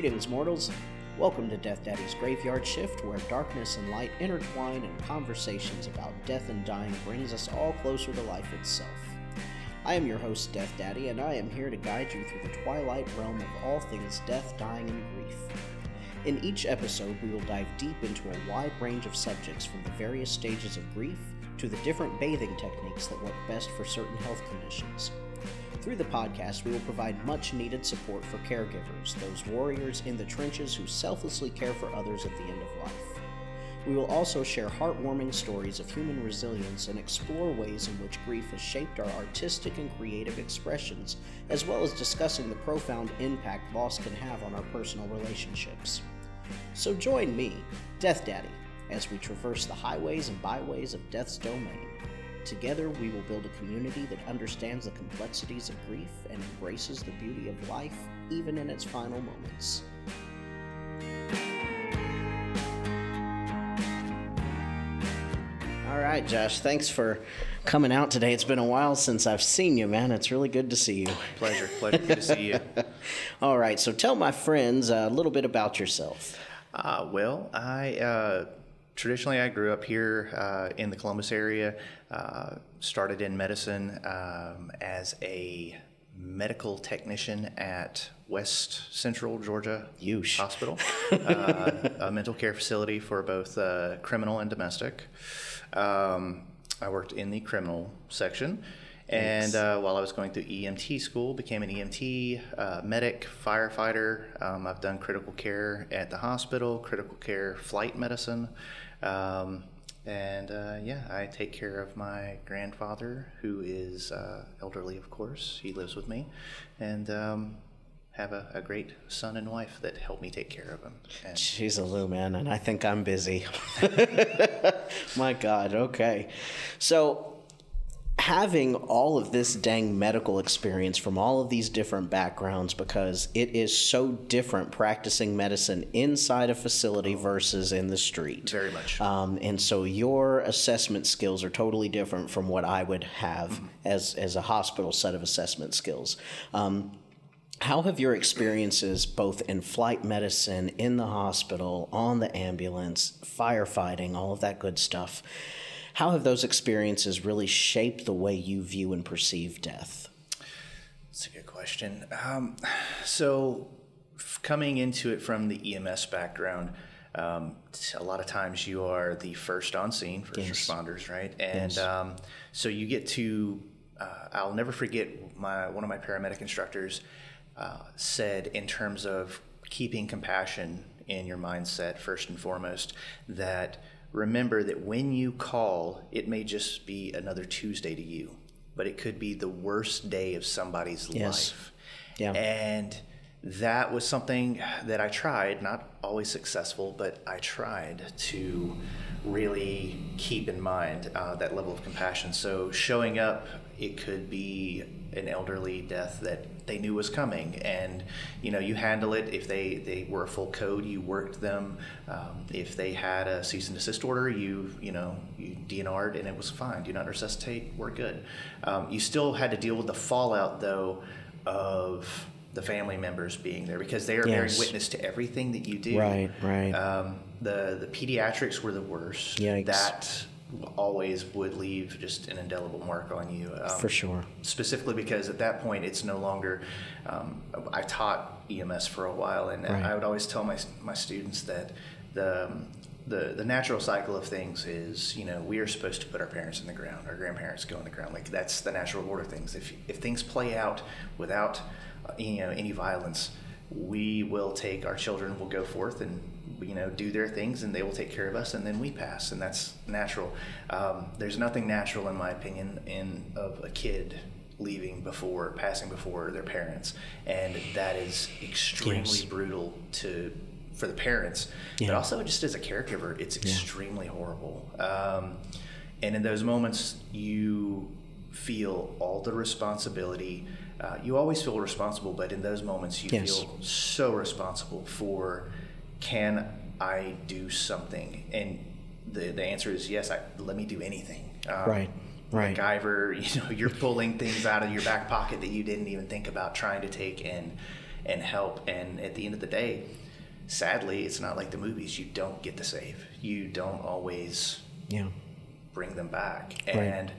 Greetings, mortals. Welcome to Death Daddy's Graveyard Shift, where darkness and light intertwine and conversations about death and dying brings us all closer to life itself. I am your host, Death Daddy, and I am here to guide you through the twilight realm of all things death, dying, and grief. In each episode, we will dive deep into a wide range of subjects from the various stages of grief to the different bathing techniques that work best for certain health conditions. Through the podcast, we will provide much needed support for caregivers, those warriors in the trenches who selflessly care for others at the end of life. We will also share heartwarming stories of human resilience and explore ways in which grief has shaped our artistic and creative expressions, as well as discussing the profound impact loss can have on our personal relationships. So join me, Death Daddy, as we traverse the highways and byways of death's domain. Together, we will build a community that understands the complexities of grief and embraces the beauty of life, even in its final moments. All right, Josh, thanks for coming out today. It's been a while since I've seen you, man. It's really good to see you. Pleasure, pleasure. Good to see you. All right, so tell my friends a little bit about yourself. Uh, well, I uh, traditionally I grew up here uh, in the Columbus area. Uh, started in medicine um, as a medical technician at West Central Georgia Yoush. Hospital, uh, a mental care facility for both uh, criminal and domestic. Um, I worked in the criminal section. And uh, while I was going through EMT school, became an EMT, uh, medic, firefighter. Um, I've done critical care at the hospital, critical care flight medicine. Um, and uh, yeah, I take care of my grandfather, who is uh, elderly, of course. He lives with me. And um, have a, a, great son and wife that help me take care of him. And She's a Lou, man, and I think I'm busy. My God, okay. So, having all of this dang medical experience from all of these different backgrounds, because it is so different practicing medicine inside a facility versus in the street. Very much. Um, and so, your assessment skills are totally different from what I would have mm-hmm. as, as a hospital set of assessment skills. Um, how have your experiences, both in flight medicine, in the hospital, on the ambulance, firefighting, all of that good stuff, how have those experiences really shaped the way you view and perceive death? That's a good question. Um, so, coming into it from the EMS background, um, a lot of times you are the first on scene, first yes. responders, right? And yes. um, so you get to. Uh, I'll never forget my one of my paramedic instructors uh, said in terms of keeping compassion in your mindset first and foremost that remember that when you call it may just be another tuesday to you but it could be the worst day of somebody's yes. life yeah. and that was something that I tried, not always successful, but I tried to really keep in mind uh, that level of compassion. So showing up, it could be an elderly death that they knew was coming, and you know you handle it. If they they were a full code, you worked them. Um, if they had a cease and desist order, you you know you DNR'd and it was fine. Do not resuscitate. We're good. Um, you still had to deal with the fallout though of the family members being there because they are yes. bearing witness to everything that you do. Right, right. Um, the the pediatrics were the worst. Yikes. That always would leave just an indelible mark on you. Um, For sure. Specifically because at that point it's no longer. Um, I taught EMS for a while, and right. I would always tell my my students that the um, the, the natural cycle of things is, you know, we are supposed to put our parents in the ground, our grandparents go in the ground. Like that's the natural order of things. If, if things play out without you know any violence, we will take our children will go forth and you know do their things and they will take care of us and then we pass and that's natural. Um, there's nothing natural in my opinion in of a kid leaving before passing before their parents and that is extremely yes. brutal to for the parents yeah. but also just as a caregiver it's extremely yeah. horrible um, and in those moments you feel all the responsibility uh, you always feel responsible, but in those moments you yes. feel so responsible for can I do something? And the, the answer is yes, I, let me do anything. Um, right. Right. MacGyver, you know, you're pulling things out of your back pocket that you didn't even think about trying to take and and help. And at the end of the day, sadly, it's not like the movies. You don't get to save. You don't always Yeah. bring them back. Right. And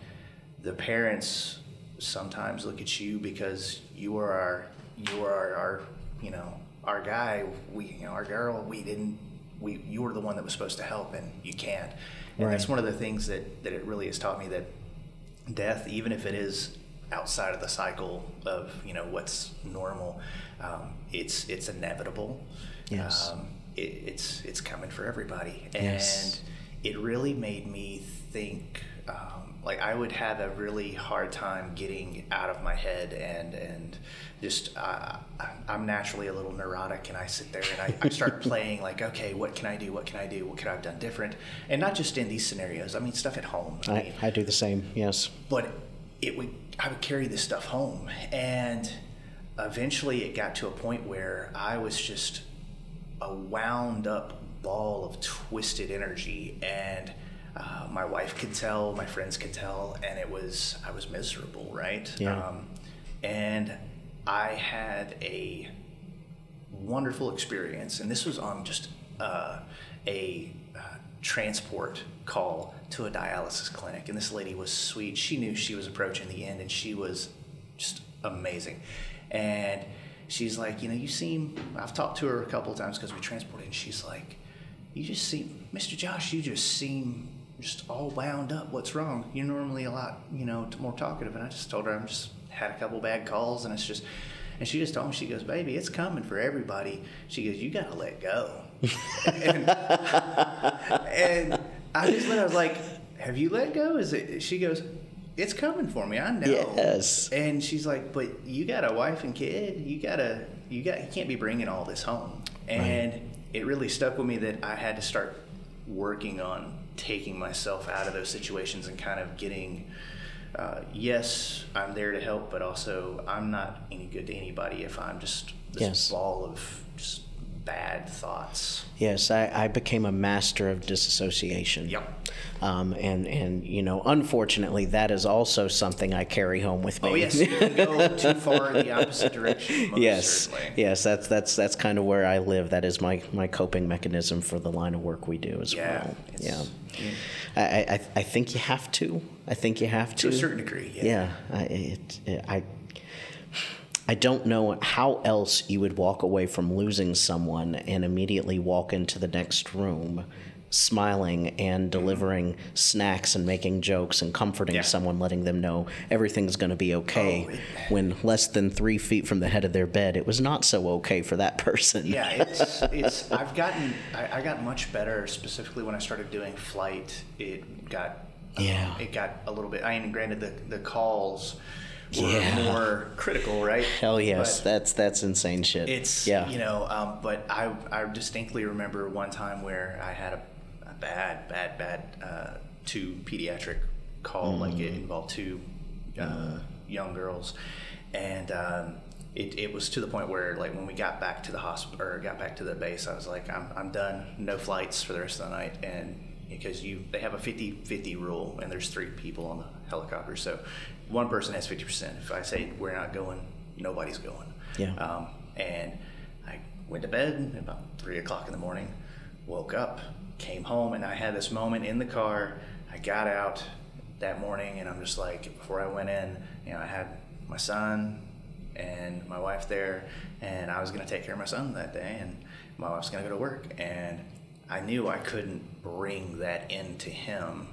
the parents sometimes look at you because you are our, you are our, our, you know, our guy. We, you know, our girl. We didn't. We, you were the one that was supposed to help, and you can't. And that's one of the things that that it really has taught me that death, even if it is outside of the cycle of you know what's normal, um, it's it's inevitable. Yes. Um, it, it's it's coming for everybody, Yes. and it really made me think. Um, like I would have a really hard time getting out of my head and and just uh, I'm naturally a little neurotic and I sit there and I, I start playing like okay what can I do? What can I do? What could I have done different? And not just in these scenarios. I mean stuff at home. I mean, I, I do the same. Yes. but it would I would carry this stuff home. And eventually it got to a point where I was just a wound up ball of twisted energy and uh, my wife could tell my friends could tell and it was I was miserable right Yeah. um, and I had a wonderful experience, and this was on just uh, a uh, transport call to a dialysis clinic. And this lady was sweet. She knew she was approaching the end, and she was just amazing. And she's like, you know, you seem. I've talked to her a couple of times because we transported, and she's like, you just seem, Mr. Josh, you just seem just all wound up. What's wrong? You're normally a lot, you know, more talkative. And I just told her I'm just had a couple bad calls, and it's just. And she just told me, she goes, baby, it's coming for everybody. She goes, you got to let go. and, and I just I was like, have you let go? Is it? She goes, it's coming for me. I know. Yes. And she's like, but you got a wife and kid. You gotta, you got, you can't be bringing all this home. And it really stuck with me that I had to start working on taking myself out of those situations and kind of getting. Uh, yes, I'm there to help, but also I'm not any good to anybody if I'm just this Yes. ball of just bad thoughts. Yes, I, I became a master of disassociation. Yep. Um, and, and, you know, unfortunately, that is also something I carry home with me. Oh yes, you can go too far in the opposite direction. Yes, certainly. yes, that's that's that's kind of where I live. That is my my coping mechanism for the line of work we do as Yeah, well. Yeah, yeah. I, I I think you have to. I think you have to To a certain degree, yeah. Yeah, I, it, it, I I don't know how else you would walk away from losing someone and immediately walk into the next room smiling and mm-hmm. delivering snacks and making jokes and comforting Yeah. someone letting them know everything's going to be okay Oh, it- when less than three feet from the head of their bed it was not so okay for that person Yeah, it's it's. I've gotten I, I got much better specifically when I started doing flight. It got Yeah. It got a little bit. I mean, granted the the calls were Yeah. more critical, right? hell yes But that's that's insane shit it's yeah you know. Um, but I I distinctly remember one time where I had a, a bad bad bad uh, two pediatric call like it involved two uh, young girls, and. Um, it, it was to the point where like when we got back to the hospital or got back to the base i was like i'm, I'm done no flights for the rest of the night and because you they have a 50-50 rule and there's three people on the helicopter so one person has 50% if i say we're not going nobody's going Yeah. um, and i went to bed about three o'clock in the morning woke up came home and i had this moment in the car i got out that morning and i'm just like before i went in you know i had my son and my wife there, and I was going to take care of my son that day, and my wife's going to go to work, and I knew I couldn't bring that into him.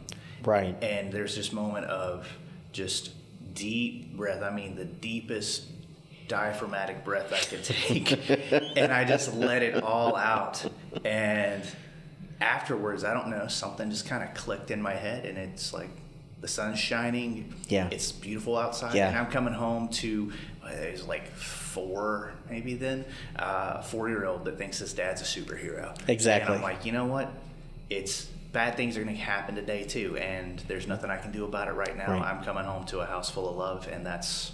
Right And there's this moment of just deep breath. I mean, the deepest diaphragmatic breath I could take, and I just let it all out. And afterwards, I don't know, something just kind of clicked in my head, and it's like the sun's shining. Yeah. It's beautiful outside, Yeah. and I'm coming home to uh, like four maybe then uh, four year old that thinks his dad's a superhero. Exactly. And I'm like, you know what? It's bad things are going to happen today too, and there's nothing I can do about it right now. Right. I'm coming home to a house full of love, and that's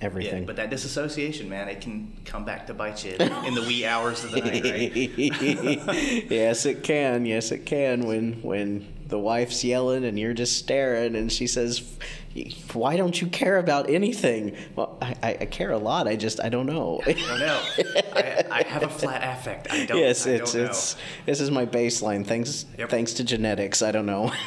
everything it. But that disassociation, man, it can come back to bite you in the wee hours of the night, right? yes, it can. Yes, it can. When when the wife's yelling and you're just staring, and she says, why don't you care about anything? Well, I, I I care a lot. I just I don't know. I don't know. I, I have a flat affect. I don't. yes, I it's don't know. it's this is my baseline. Thanks Yep. thanks to genetics. I don't know.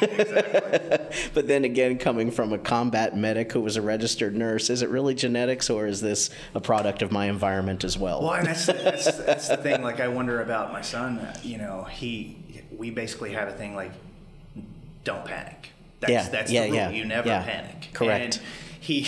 but then again, coming from a combat medic who was a registered nurse, is it really genetics or is this a product of my environment as well? Well, and that's that's that's the thing. Like I wonder about my son. You know, he we basically have a thing like don't panic. That's, Yeah, that's yeah, the rule. yeah, You never yeah. panic. Correct. And he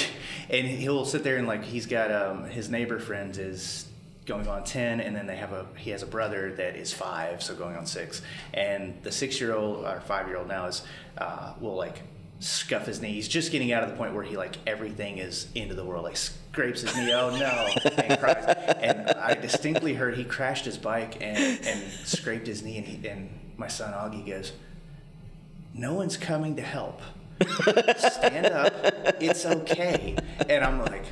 and he'll sit there and like he's got um, his neighbor friend is going on 10 and then they have a he has a brother that is five so going on six and the six year old or five year old now is uh, will like scuff his knee he's just getting out of the point where he like everything is into the world like scrapes his knee oh no and cries and i distinctly heard he crashed his bike and and scraped his knee and, he, and my son augie goes no one's coming to help stand up it's okay and i'm like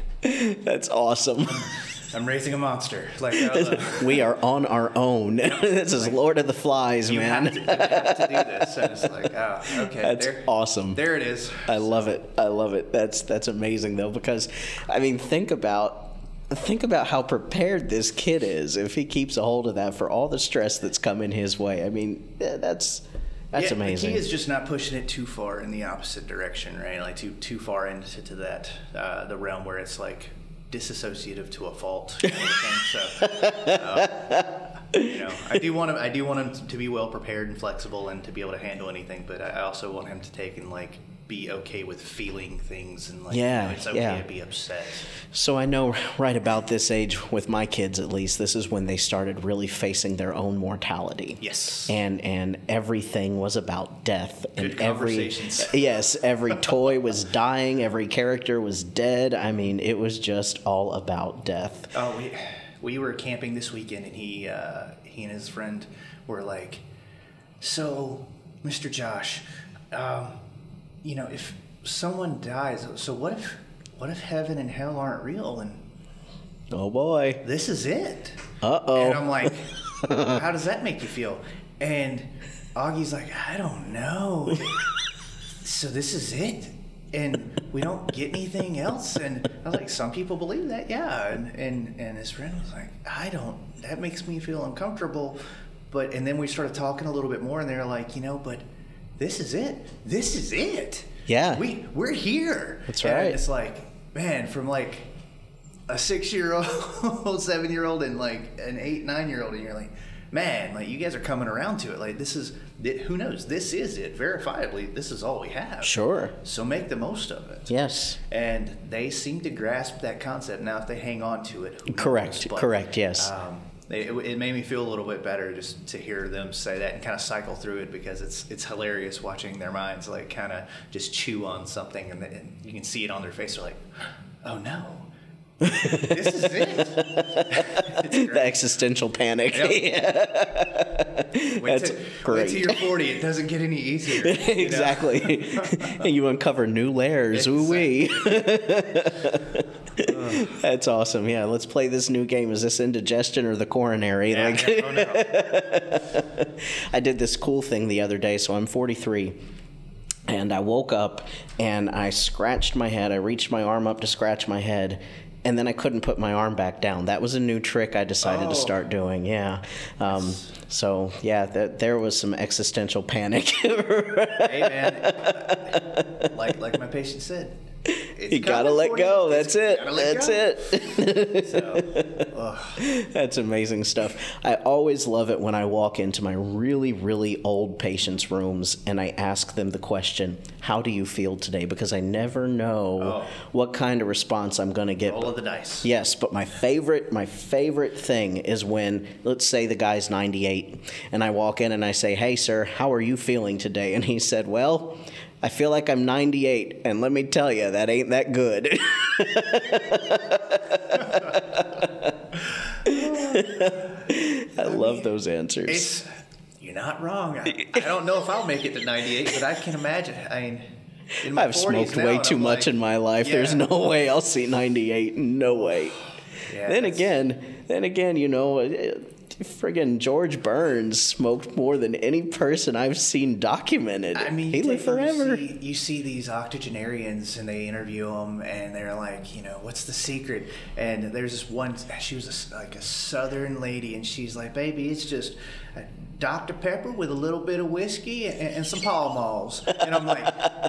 That's awesome. i'm raising a monster like uh, we are on our own. this is Lord of the Flies, you man. have, to, you have to do this and it's like oh okay That's there, awesome. there it is I love it. I love it. That's that's amazing though because I mean think about think about how prepared this kid is if he keeps a hold of that for all the stress that's coming his way. I mean that's that's yeah, amazing. The key is just not pushing it too far in the opposite direction, right? Like too too far into to that uh, the realm where it's like disassociative to a fault. Kind of. So, uh, you know, I do want him. I do want him to be well prepared and flexible and to be able to handle anything. But I also want him to take and like be okay with feeling things and like you Yeah, know, it's okay yeah. to be upset. So I know right about this age with my kids at least this is when they started really facing their own mortality. Yes. And and everything was about death and Good every conversations. yes, every toy was dying, every character was dead. I mean, it was just all about death. Oh, we we were camping this weekend, and he uh, he and his friend were like, "So, Mr. Josh, um, you know, if someone dies, so what if what if heaven and hell aren't real, and Oh boy. this is it?" Uh-oh. And I'm like, "How does that make you feel?" And Augie's like, "I don't know." so this is it and we don't get anything else and i was like some people believe that yeah and and, and his friend was like i don't that makes me feel uncomfortable but and then we started talking a little bit more and they're like you know but this is it this is it Yeah. we we're here That's And right. it's like man from like a six year old seven year old and like an eight nine year old and you're like man like you guys are coming around to it like this is it, who knows this is it verifiably this is all we have Sure. so make the most of it Yes. and they seem to grasp that concept now if they hang on to it Correct, knows? correct, yes. um, it, it made me feel a little bit better just to hear them say that and kind of cycle through it because it's it's hilarious watching their minds like kind of just chew on something and, and you can see it on their face they're like oh no this is it. the existential panic. wait, That's till, wait till you're 40 it doesn't get any easier exactly. and you uncover new layers. Ooh wee. That's awesome. Yeah, let's play this new game. Is this indigestion or the coronary? Yeah, like, yeah, oh. I did this cool thing the other day. So I'm 43. And I woke up and I scratched my head. I reached my arm up to scratch my head. And then I couldn't put my arm back down. That was a new trick I decided Oh. to start doing. Yeah. Um, so, yeah, th- there was some existential panic. hey man, like like my patient said, it's you gotta let go. you. That's It's- it. That's go. it. So. That's amazing stuff. I always love it when I walk into my really, really old patients' rooms and I ask them the question, How do you feel today? Because I never know Oh. what kind of response I'm going to get. roll of the dice. Yes, but my favorite, my favorite thing is when, let's say the guy's 98, and I walk in and I say, "Hey, sir, how are you feeling today?" And he said, "Well, I feel like I'm 98, and let me tell you, that ain't that good." I love those answers. It's you're not wrong. I, I don't know if I'll make it to 98, but I can imagine. I mean, I've 40s smoked now, way too I'm much like, in my life. There's no way I'll see 98. No way. Yeah, then again, then again, you know, Friggin' George Burns smoked more than any person I've seen documented. I mean, he you lived forever. You see, you see these octogenarians, and they interview them, and they're like, you know, what's the secret? And there's this one. She was a like a Southern lady, and she's like, baby, it's just Dr Pepper with a little bit of whiskey and, and some Pall Malls. And I'm like,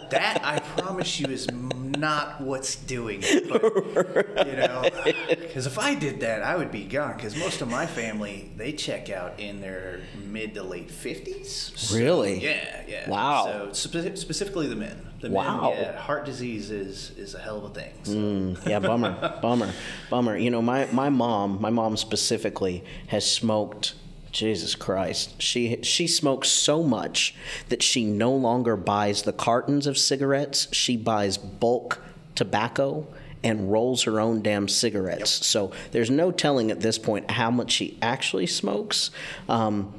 that I promise you is not what's doing it. But, you know, because if I did that, I would be gone. Because most of my family, they check out in their mid to late 50s. Really? Yeah, yeah. Wow. So spe- specifically the men. The Wow. men, yeah, heart disease is is a hell of a thing. So. Mm, yeah, bummer, bummer, bummer. You know, my, my mom, my mom specifically, has smoked. Jesus Christ, she she smokes so much that she no longer buys the cartons of cigarettes. She buys bulk tobacco and rolls her own damn cigarettes. So there's no telling at this point how much she actually smokes. Um,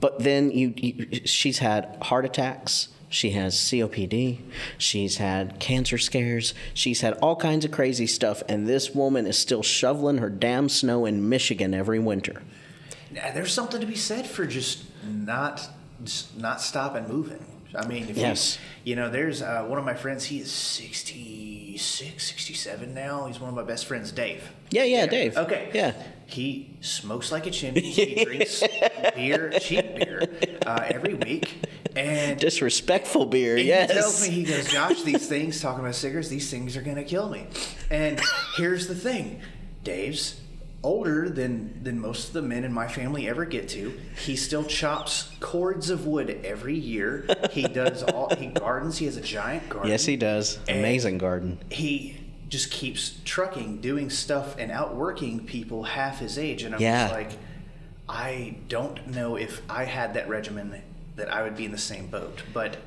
but then you, you, she's had heart attacks. She has COPD. She's had cancer scares. She's had all kinds of crazy stuff. And this woman is still shoveling her damn snow in Michigan every winter. There's something to be said for just not just not stopping moving. I mean, if Yes. you, you know, there's uh, one of my friends. He is 66, 67 now. He's one of my best friends, Dave. Yeah, yeah, Dave. Okay. Yeah. He smokes like a chimney. He drinks beer, cheap beer, uh, every week, and Disrespectful beer, And yes. He tells me, he goes, Josh, these things, talking about cigarettes, these things are going to kill me. And here's the thing Dave's older than, than most of the men in my family ever get to. He still chops cords of wood every year. He does all, he gardens, he has a giant garden. yes, he does. Amazing garden. He just keeps trucking, doing stuff, and outworking people half his age. And I'm Yeah. just like, I don't know if I had that regimen that I would be in the same boat. But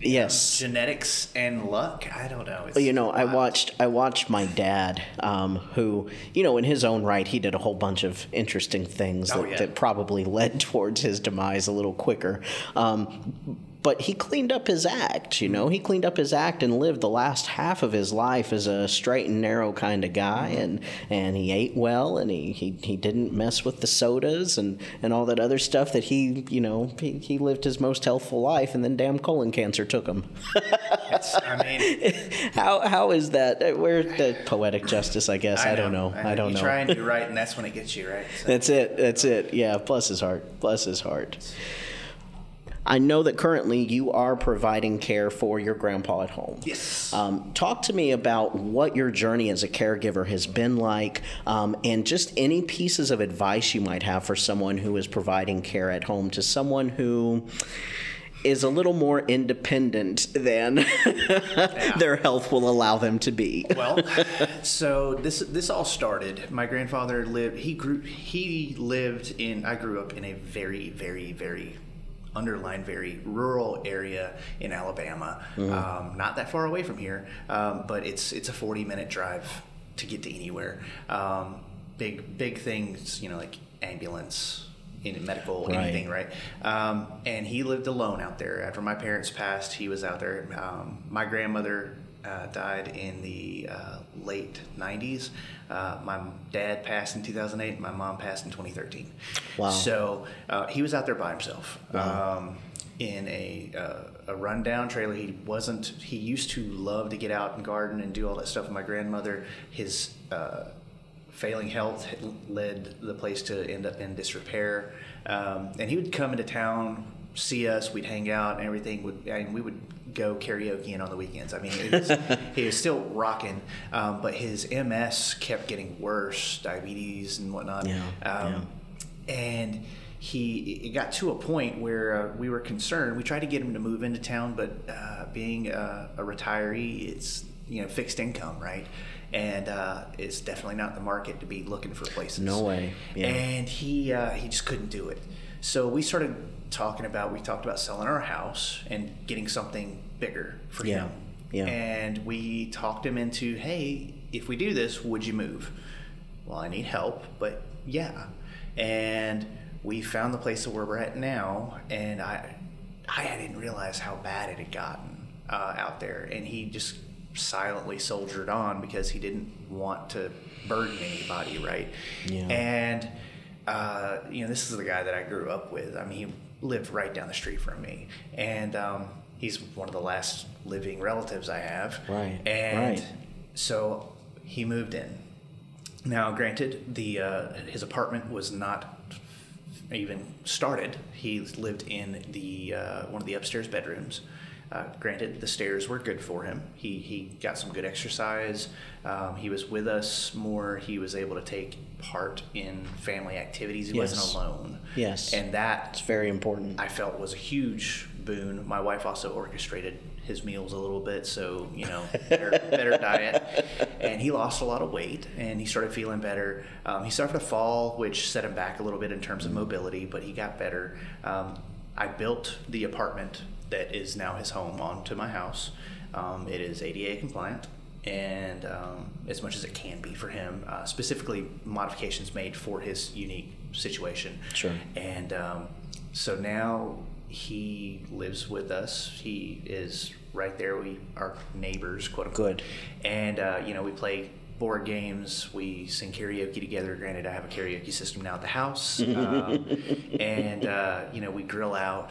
Yes. genetics and luck. I don't know. It's Well, you know, I watched I watched my dad, um, who you know, in his own right, he did a whole bunch of interesting things Oh, that, yeah. that probably led towards his demise a little quicker. Um, but he cleaned up his act. You know, he cleaned up his act and lived the last half of his life as a straight and narrow kind of guy, Mm-hmm. and and he ate well, and he, he, he didn't mess with the sodas and, and all that other stuff that he you know he, he lived his most healthful life, and then damn colon cancer took him. I mean, How how is that? Uh, Where's the poetic justice? I guess I, don't know. I, don't you know. try and do right, and that's when it gets you right. So. That's it. That's it. Yeah. Bless his heart. Bless his heart. I know that currently you are providing care for your grandpa at home. Yes. Um, talk to me about what your journey as a caregiver has been like, um, and just any pieces of advice you might have for someone who is providing care at home to someone who is a little more independent than their health will allow them to be. well, so this this all started. My grandfather lived. He grew. He lived in. I grew up in a very, very, very underlined, very rural area in Alabama. Um, not that far away from here, um, but it's it's a forty minute drive to get to anywhere. Um, big big things, you know, like ambulance. In medical, Right. anything, right? Um, and he lived alone out there. After my parents passed, he was out there. Um, my grandmother uh, died in the uh, late 90s. Uh, my dad passed in 2008. My mom passed in 2013. Wow. So uh, he was out there by himself um, in a, uh, a rundown trailer. He wasn't, he used to love to get out and garden and do all that stuff with my grandmother. His uh, failing health led the place to end up in disrepair. Um, and he would come into town, see us, we'd hang out, and everything would, and we would go karaoke in on the weekends. I mean, it was, he was still rocking, um, but his MS kept getting worse, diabetes and whatnot. Yeah, Um, And he it got to a point where uh, we were concerned. We tried to get him to move into town, but uh, being a, a retiree, it's you know fixed income, right? And uh, it's definitely not the market to be looking for places. No way. Yeah. And he uh, he just couldn't do it. So we started talking about we talked about selling our house and getting something bigger for Yeah. him. Yeah. And we talked him into, hey, if we do this, would you move? Well, I need help, but yeah. And we found the place where we're at now, and I, I didn't realize how bad it had gotten uh, out there. And he just silently soldiered on because he didn't want to burden anybody, right? Yeah. And uh, you know, this is the guy that I grew up with. I mean, he lived right down the street from me, and um, he's one of the last living relatives I have. Right, And right. so he moved in. Now, granted, the uh, his apartment was not even started. He lived in the uh, one of the upstairs bedrooms. Uh, granted, the stairs were good for him. He he got some good exercise. Um, he was with us more. He was able to take part in family activities. He Yes. wasn't alone. Yes. and that It's very important. I felt was a huge boon. My wife also orchestrated his meals a little bit, so you know, better, better diet. And he lost a lot of weight, and he started feeling better. Um, he suffered a fall, which set him back a little bit in terms of mobility, but he got better. Um, I built the apartment that is now his home onto my house. Um, it is ADA compliant. And um, as much as it can be for him, uh, specifically modifications made for his unique situation. Sure. And um, so now he lives with us. He is right there. We are neighbors, quote unquote. Good. And uh, you know, we play board games. We sing karaoke together. Granted, I have a karaoke system now at the house. um, and uh, you know, we grill out.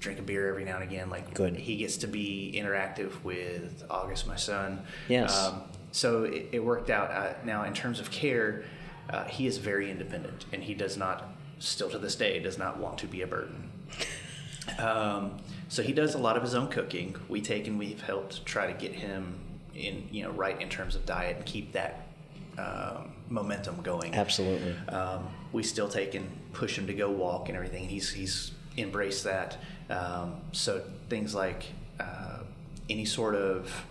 Drink a beer every now and again. Like Good. he gets to be interactive with August, my son. Yes. Um, so it, it worked out. Uh, now, in terms of care, uh, he is very independent, and he does not, still to this day, does not want to be a burden. Um, so he does a lot of his own cooking. We take and we've helped try to get him in, you know, right in terms of diet and keep that um, momentum going. Absolutely. Um, we still take and push him to go walk and everything. He's he's embraced that. Um, so things like uh, any sort of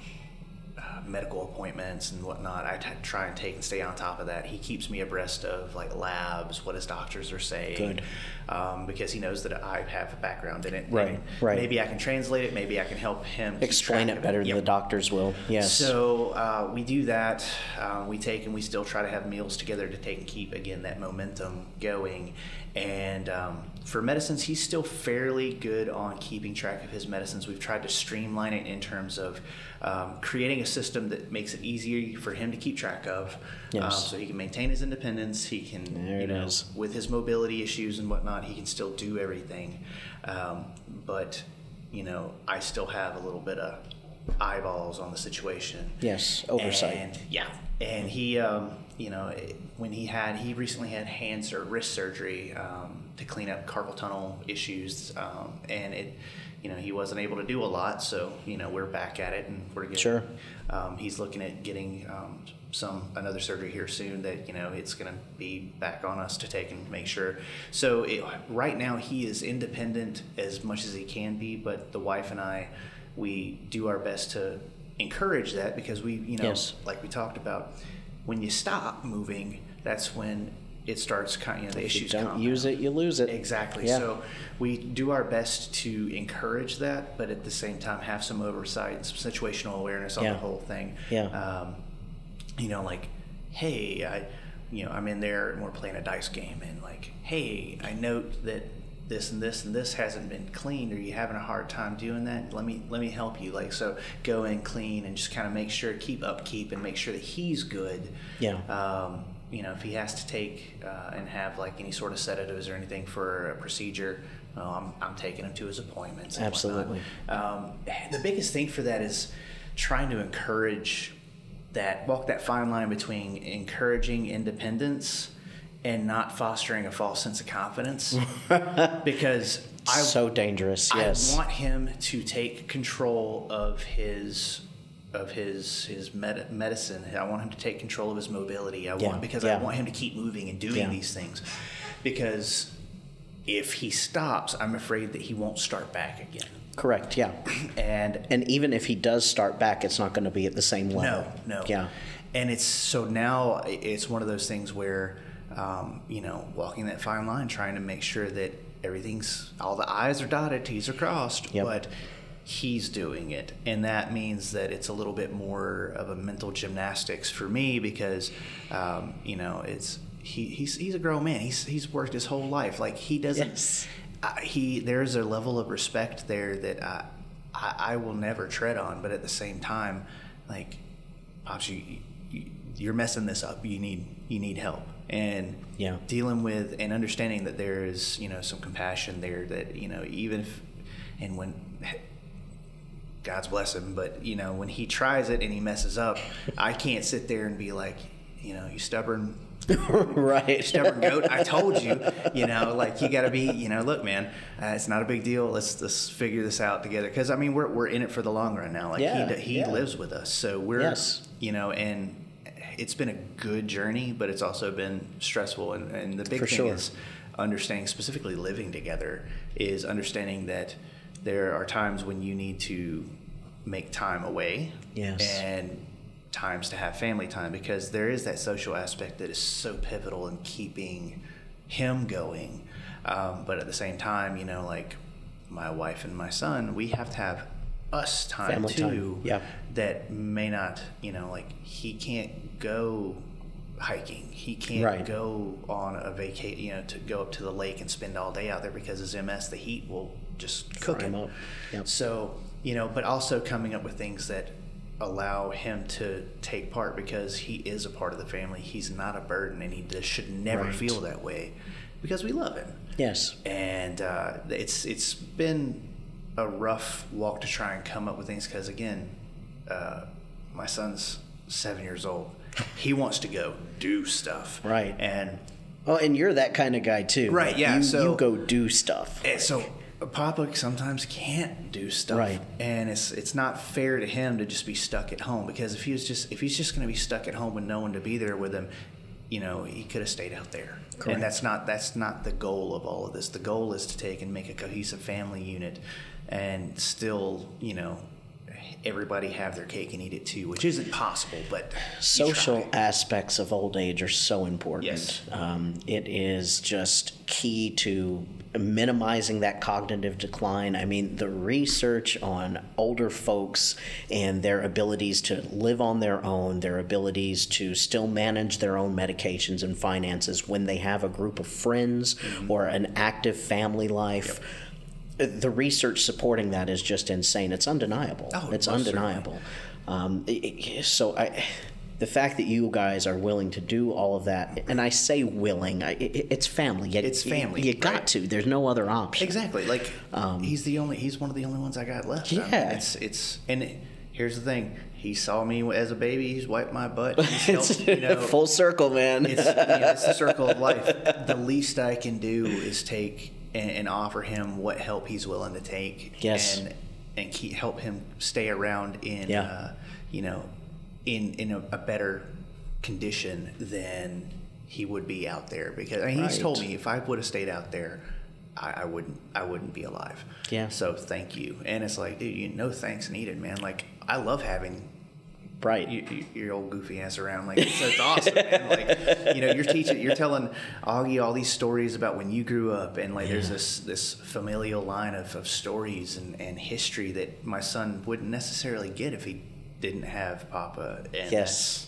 medical appointments and whatnot, I t- try and take and stay on top of that. He keeps me abreast of like labs, what his doctors are saying, Good. um, because he knows that I have a background in it. Right, And right. Maybe I can translate it. Maybe I can help him Explain it better than Yep. the doctors will. Yes. So uh, we do that. Uh, we take and we still try to have meals together to take and keep again that momentum going. And um, for medicines, he's still fairly good on keeping track of his medicines. We've tried to streamline it in terms of um, creating a system that makes it easier for him to keep track of, um, so he can maintain his independence. He can, There you know, is. with his mobility issues and whatnot, he can still do everything. Um, but you know, I still have a little bit of eyeballs on the situation. Yes, oversight. And, yeah, and he, um, you know, when he had, he recently had hands or wrist surgery um, to clean up carpal tunnel issues, um, and it, you know, he wasn't able to do a lot. So, you know, we're back at it, and we're getting. Sure. Um, he's looking at getting um, some another surgery here soon. That you know, it's going to be back on us to take and make sure. So it, right now, he is independent as much as he can be, but the wife and I, we do our best to encourage that because we, you know, Yes. like we talked about, when you stop moving, that's when it starts kind. You know, the if you issues don't compound. use it, you lose it. Exactly. Yeah. So we do our best to encourage that, but at the same time have some oversight and some situational awareness on Yeah. the whole thing. Yeah. Um, you know, like, hey, I, you know, I'm in there and we're playing a dice game, and like, hey, I note that this and this and this hasn't been cleaned. Are you having a hard time doing that? Let me let me help you. Like, so go and clean and just kind of make sure, keep upkeep, and make sure that he's good. Yeah. Um, you know, if he has to take uh, and have like any sort of sedatives or anything for a procedure, well, I'm, I'm taking him to his appointments. Absolutely. Um, the biggest thing for that is trying to encourage that, walk that fine line between encouraging independence and not fostering a false sense of confidence. because I, so dangerous. Yes. I want him to take control of his of his his med- medicine. I want him to take control of his mobility. I Yeah, want because yeah. I want him to keep moving and doing Yeah. these things. Because if he stops, I'm afraid that he won't start back again. Correct. Yeah. And And even if he does start back, it's not going to be at the same level. no, no. Yeah. And it's so now it's one of those things where, um, you know, walking that fine line, trying to make sure that everything's all the I's are dotted, T's are crossed. Yep. But he's doing it, and that means that it's a little bit more of a mental gymnastics for me because, um, you know, it's he, he's he's a grown man. He's he's worked his whole life. Like he doesn't. Yes. I, he there's a level of respect there that I, I I will never tread on, but at the same time, like, pops, you, you you're messing this up. You need you need help. and Yeah. dealing with and understanding that there is you know some compassion there that you know even if and when God's bless him, but you know when he tries it and he messes up, I can't sit there and be like, you know, you stubborn right. stubborn goat. I told you, you know, like you got to be, you know, look, man, uh, it's not a big deal. Let's let's figure this out together. Because I mean, we're we're in it for the long run now. Like Yeah, he he yeah. lives with us, so we're Yes. you know, and it's been a good journey, but it's also been stressful. And and the big For thing sure. is understanding, specifically living together, is understanding that there are times when you need to make time away. Yes. And times to have family time because there is that social aspect that is so pivotal in keeping him going. Um, but at the same time, you know, like my wife and my son, we have to have us time Family too. time, yeah. That may not, you know, like he can't go hiking. He can't Right. go on a vacation, you know, to go up to the lake and spend all day out there because his MS, the heat will just cook Fry him him up. Yep. so, you know, but also coming up with things that allow him to take part because he is a part of the family. He's not a burden and he just should never Right. feel that way because we love him. Yes. And uh, it's it's been a rough walk to try and come up with things because again, uh, my son's seven years old. He wants to go do stuff. Right. And Oh, and you're that kind of guy too. Right, Like, yeah, You, so- you go do stuff. And so Papa sometimes can't do stuff, Right. And it's it's not fair to him to just be stuck at home because if he was just if he's just going to be stuck at home with no one to be there with him, you know, he could have stayed out there. Correct. And that's not that's not the goal of all of this. The goal is to take and make a cohesive family unit, and still, you know. Everybody have their cake and eat it too, which isn't possible, but social aspects of old age are so important. Yes. Um, it is just key to minimizing that cognitive decline. I mean, the research on older folks and their abilities to live on their own, their abilities to still manage their own medications and finances when they have a group of friends Mm-hmm. or an active family life. The research supporting that is just insane. It's undeniable. Oh, it's undeniable. Um, so I, the fact that you guys are willing to do all of that, and I say willing, I, it, it's family. You- It's family, You, got right. to. There's no other option. Exactly. Like he's the only he's one of the only ones I got left. I mean, Um, Yeah. it's it's and it, here's the thing. He saw me as a baby. He's wiped my butt. Helped, you know, full circle, man. it's, you know, it's the circle of life. The least I can do is take and, and offer him what help he's willing to take. Yes. And and keep, help him stay around in Yeah. uh, you know in in a, a better condition than he would be out there because I mean, he's told me if I would have stayed out there. I, I wouldn't. I wouldn't be alive. Yeah. So thank you. And it's like, dude, you no thanks needed, man. Like I love having right. you, you, your old goofy ass around. Like it's, it's awesome, man. Like you know, you're teaching, you're telling Augie all these stories about when you grew up, and like there's this this familial line of, of stories and, and history that my son wouldn't necessarily get if he didn't have Papa. And Yes. that's,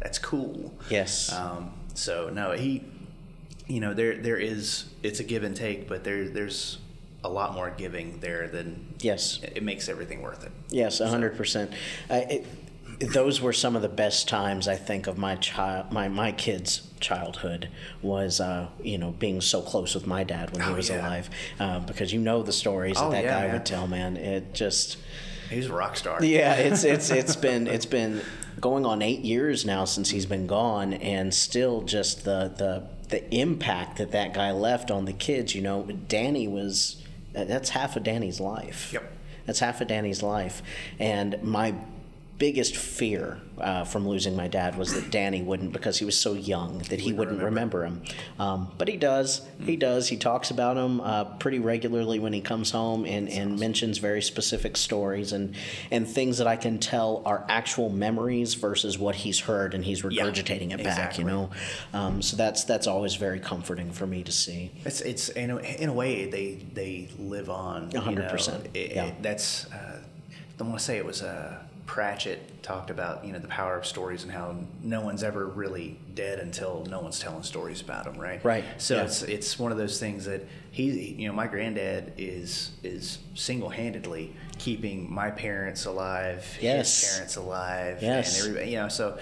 that's cool. Yes. Um, so no, he, you know, there there is it's a give and take, but there there's a lot more giving there than yes. it makes everything worth it. Yes, a hundred percent. Uh, Those were some of the best times I think of my child, my my kid's childhood was, uh, you know, being so close with my dad when he Oh, was yeah. alive, uh, because you know the stories Oh, that that yeah, guy man. would tell, man. It just, He's a rock star. yeah, it's it's it's been it's been going on eight years now since he's been gone, and still just the the the impact that that guy left on the kids. You know, Danny was that's half of Danny's life. Yep. That's half of Danny's life, and my biggest fear uh, from losing my dad was that Danny wouldn't, because he was so young, that he wouldn't remember, him. Um, but he does. He does. He talks about him uh, pretty regularly when he comes home and, and mentions very specific stories and, and things that I can tell are actual memories versus what he's heard and he's Yeah, regurgitating it back, exactly. you know? Um, so that's, that's always very comforting for me to see. It's it's in a, in a way they they live on. A hundred you know. percent, It- yeah. it- that's uh, I want to say it was uh, Pratchett talked about you know the power of stories and how no one's ever really dead until no one's telling stories about them, right? Right, So yeah. it's it's one of those things that he you know my granddad is is single handedly keeping my parents alive, Yes. his parents alive, Yes. and everybody you know so.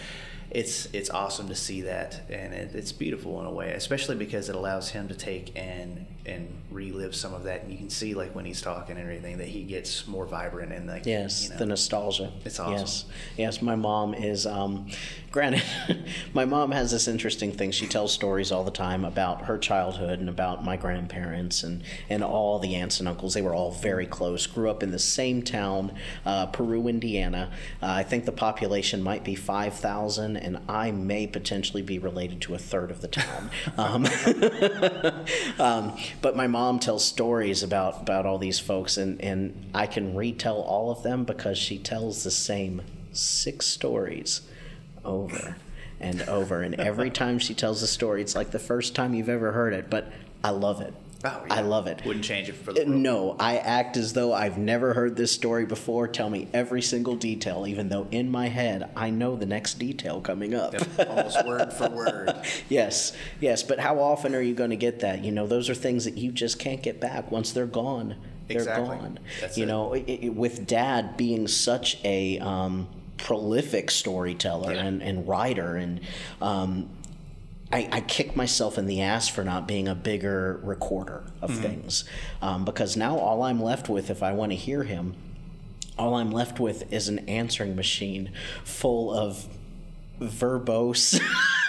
it's it's awesome to see that, and it, it's beautiful in a way, especially because it allows him to take and and relive some of that. And you can see like when he's talking and everything that he gets more vibrant and like Yes, you know, the nostalgia. It's awesome. Yes, yes. My mom is. Um, granted, my mom has this interesting thing. She tells stories all the time about her childhood and about my grandparents and and all the aunts and uncles. They were all very close. Grew up in the same town, uh, Peru, Indiana. Uh, I think the population might be five thousand, and I may potentially be related to a third of the town. Um, um, but my mom tells stories about about all these folks, and and I can retell all of them because she tells the same six stories over and over, and every time she tells a story, it's like the first time you've ever heard it. But I love it. Oh, yeah. I love it. Wouldn't change it for the Uh, world. No, I act as though I've never heard this story before. Tell me every single detail, even though in my head I know the next detail coming up. almost word for word. yes, yes, but how often are you going to get that? You know, those are things that you just can't get back. Once they're gone, they're Exactly. gone. That's you it. know, i i with Dad being such a um, prolific storyteller Yeah. and, and writer, and um, I, I kick myself in the ass for not being a bigger recorder of Mm-hmm. things um, because now all I'm left with, if I want to hear him, all I'm left with is an answering machine full of verbose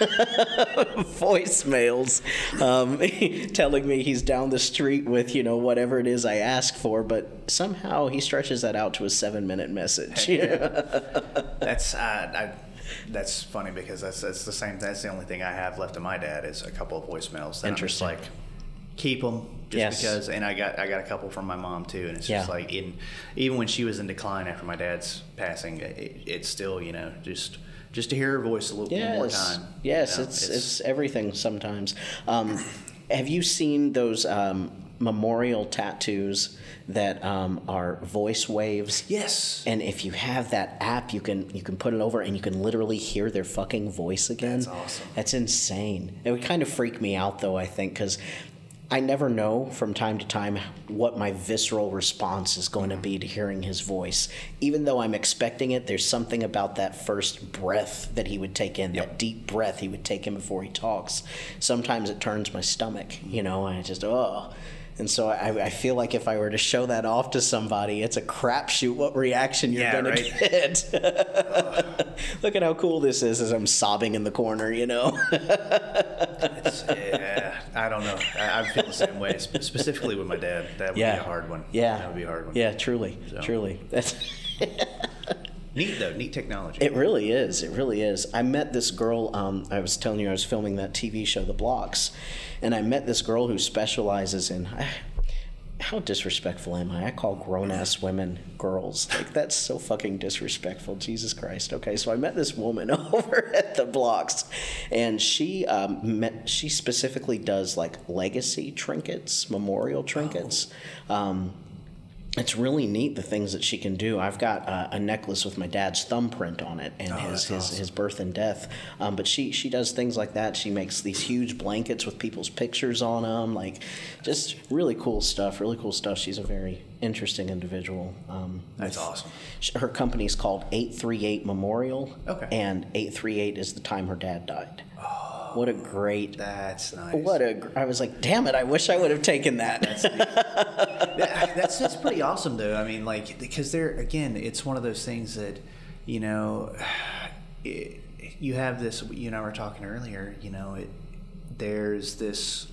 voicemails um, telling me he's down the street with you know whatever it is I asked for, but somehow he stretches that out to a seven minute message. That's uh, I, that's funny because that's that's the same. That's the only thing I have left of my dad is a couple of voicemails. That I'm just Interesting. like keep them just Yes. because. And I got I got a couple from my mom too, and it's just Yeah. like in even when she was in decline after my dad's passing, it, it's still you know just just to hear her voice a little one more Yes, time. yes, you know, it's, it's everything sometimes. Um, have you seen those um, memorial tattoos that um, are voice waves? yes. And if you have that app, you can you can put it over and you can literally hear their fucking voice again. That's awesome. That's insane. It would kind of freak me out though. I think because I never know from time to time what my visceral response is going to be to hearing his voice. Even though I'm expecting it, there's something about that first breath that he would take in, that deep breath he would take in before he talks. Sometimes it turns my stomach, you know, and I just oh. And so I, I feel like if I were to show that off to somebody, it's a crapshoot what reaction you're Yeah, gonna right. get. Look at how cool this is as I'm sobbing in the corner, you know. Yeah, I don't know. I, I feel the same way, specifically with my dad. That would yeah, be a hard one. Yeah, that would be a hard one. Yeah, truly, So. truly. That's. neat though. Neat technology. It really is. It really is. I met this girl. Um, I was telling you I was filming that TV show, The Blocks, and I met this girl who specializes in. How disrespectful am I? I call grown ass women girls. Like that's so fucking disrespectful. Jesus Christ. Okay, so I met this woman over at the blocks, and she um, met. She specifically does like legacy trinkets, memorial trinkets. Um, it's really neat the things that she can do. I've got uh, a necklace with my dad's thumbprint on it and Oh, his his, awesome. his birth and death. Um, but she she does things like that. She makes these huge blankets with people's pictures on them, like just really cool stuff. Really cool stuff. She's a very interesting individual. Um, That's with- awesome. Her company's called Eight Three Eight Memorial. Okay. And Eight Three Eight is the time her dad died. Oh, what a great. That's nice. What a! I was like, damn it! I wish I would have taken that. That- that's that's pretty awesome though. I mean, like because there again, it's one of those things that you know, it, you have this. You and I were talking earlier. You know, it there's this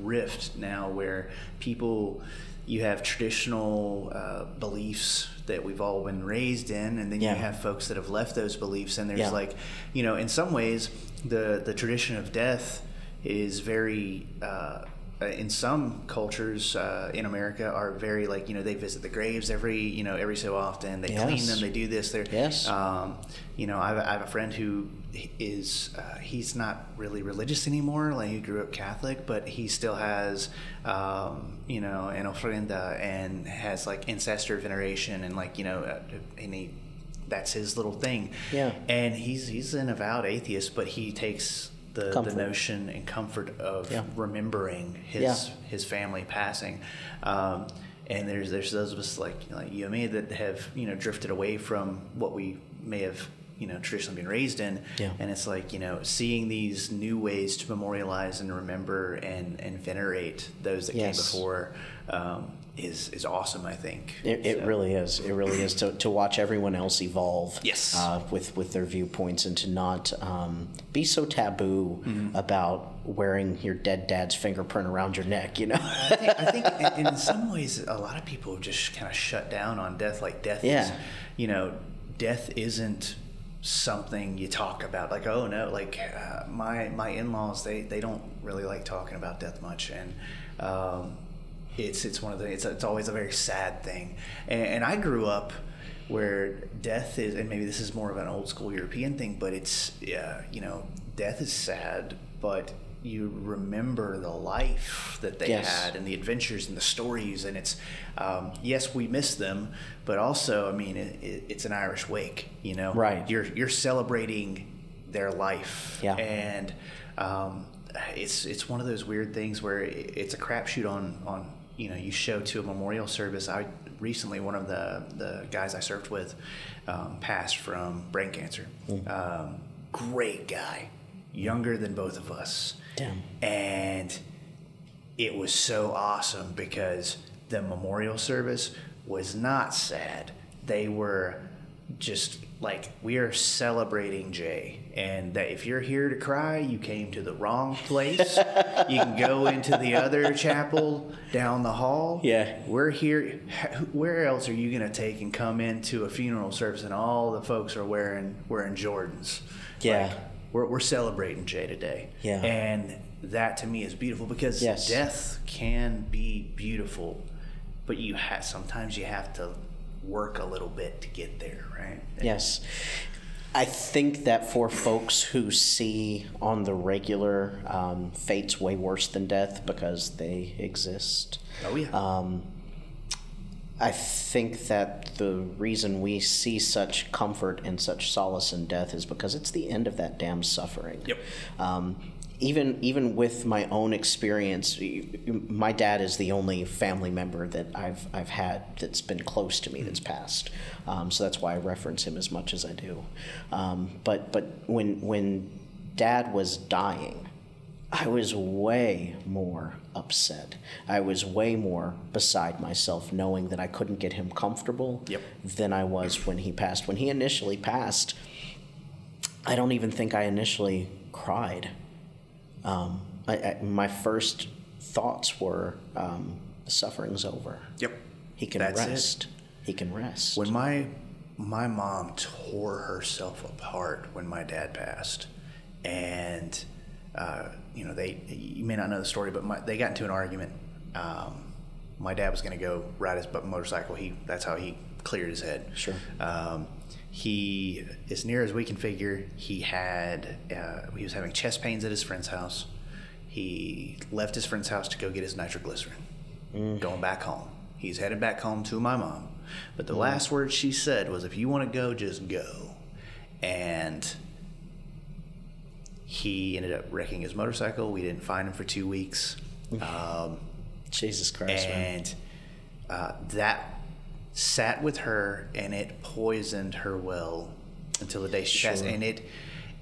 rift now where people you have traditional uh, beliefs that we've all been raised in and then Yeah. you have folks that have left those beliefs and there's Yeah. like you know in some ways the the tradition of death is very uh, uh, in some cultures uh, in America are very like you know they visit the graves every you know every so often they clean them they do this they're Yes. um, you know I have, I have a friend who is uh, he's not really religious anymore like he grew up Catholic but he still has um, you know an ofrenda and has like ancestor veneration and like you know uh, and he that's his little thing Yeah. and he's he's an avowed atheist but he takes the, the notion and comfort of Yeah. remembering his Yeah. his family passing. Um, and there's there's those of us like like you and me that have you know drifted away from what we may have you know traditionally been raised in Yeah. and it's like you know seeing these new ways to memorialize and remember and and venerate those that Yes. came before um, is is awesome i think It, it So- really is. It really is to, to watch everyone else evolve. Yes. Uh, with with their viewpoints and to not um, be so taboo Mm-hmm. about wearing your dead dad's fingerprint around your neck. You know. I think, I think in, in some ways, a lot of people just kind of shut down on death. Like death is, Yeah. you know, death isn't something you talk about. Like, oh no, like uh, my my in laws, they they don't really like talking about death much, and um, it's it's one of the it's it's always a very sad thing. And, and I grew up where death is, and maybe this is more of an old school European thing, but it's yeah, you know, death is sad, but you remember the life that they Yes. had and the adventures and the stories and it's um, yes we miss them but also i mean it, it, it's an irish wake you know Right. you're you're celebrating their life Yeah. and um, it's it's one of those weird things where it's a crapshoot on on you know you show to a memorial service i recently one of the the guys i served with um, passed from brain cancer um, great guy younger than both of us Damn. and it was so awesome because the memorial service was not sad. They were just like we are celebrating Jay, and that if you're here to cry, you came to the wrong place. you can go into the other chapel down the hall. Yeah. we're here. Where else are you gonna take and come into a funeral service, and all the folks are wearing wearing Jordans? Yeah. Like, we're, we're celebrating Jay today. Yeah. And that to me is beautiful because Yes. death can be beautiful, but you have sometimes you have to work a little bit to get there, right? Yes. I think that for folks who see on the regular um, fates way worse than death because they exist, Oh yeah. um, I think that the reason we see such comfort and such solace in death is because it's the end of that damn suffering. Yep. Um, even even with my own experience, my dad is the only family member that I've I've had that's been close to me that's passed. Um, so that's why I reference him as much as I do. Um, but but when when dad was dying, I was way more upset. I was way more beside myself knowing that I couldn't get him comfortable Yep. than I was when he passed. When he initially passed, I don't even think I initially cried. Um, I, I, my first thoughts were um, the suffering's over. yep. He can That's it. rest. He can rest. When my my mom tore herself apart when my dad passed, and uh, you know they you may not know the story, but my, they got into an argument. Um, my dad was going to go ride his motorcycle. He that's how he cleared his head. Sure. Um, he, as near as we can figure, he had uh, he was having chest pains at his friend's house. He left his friend's house to go get his nitroglycerin. Going back home. He's headed back home to my mom. But the last word she said was, "If you want to go, just go." And he ended up wrecking his motorcycle. We didn't find him for two weeks. Um, Jesus Christ, and uh, that sat with her and it poisoned her well until the day she passed. And it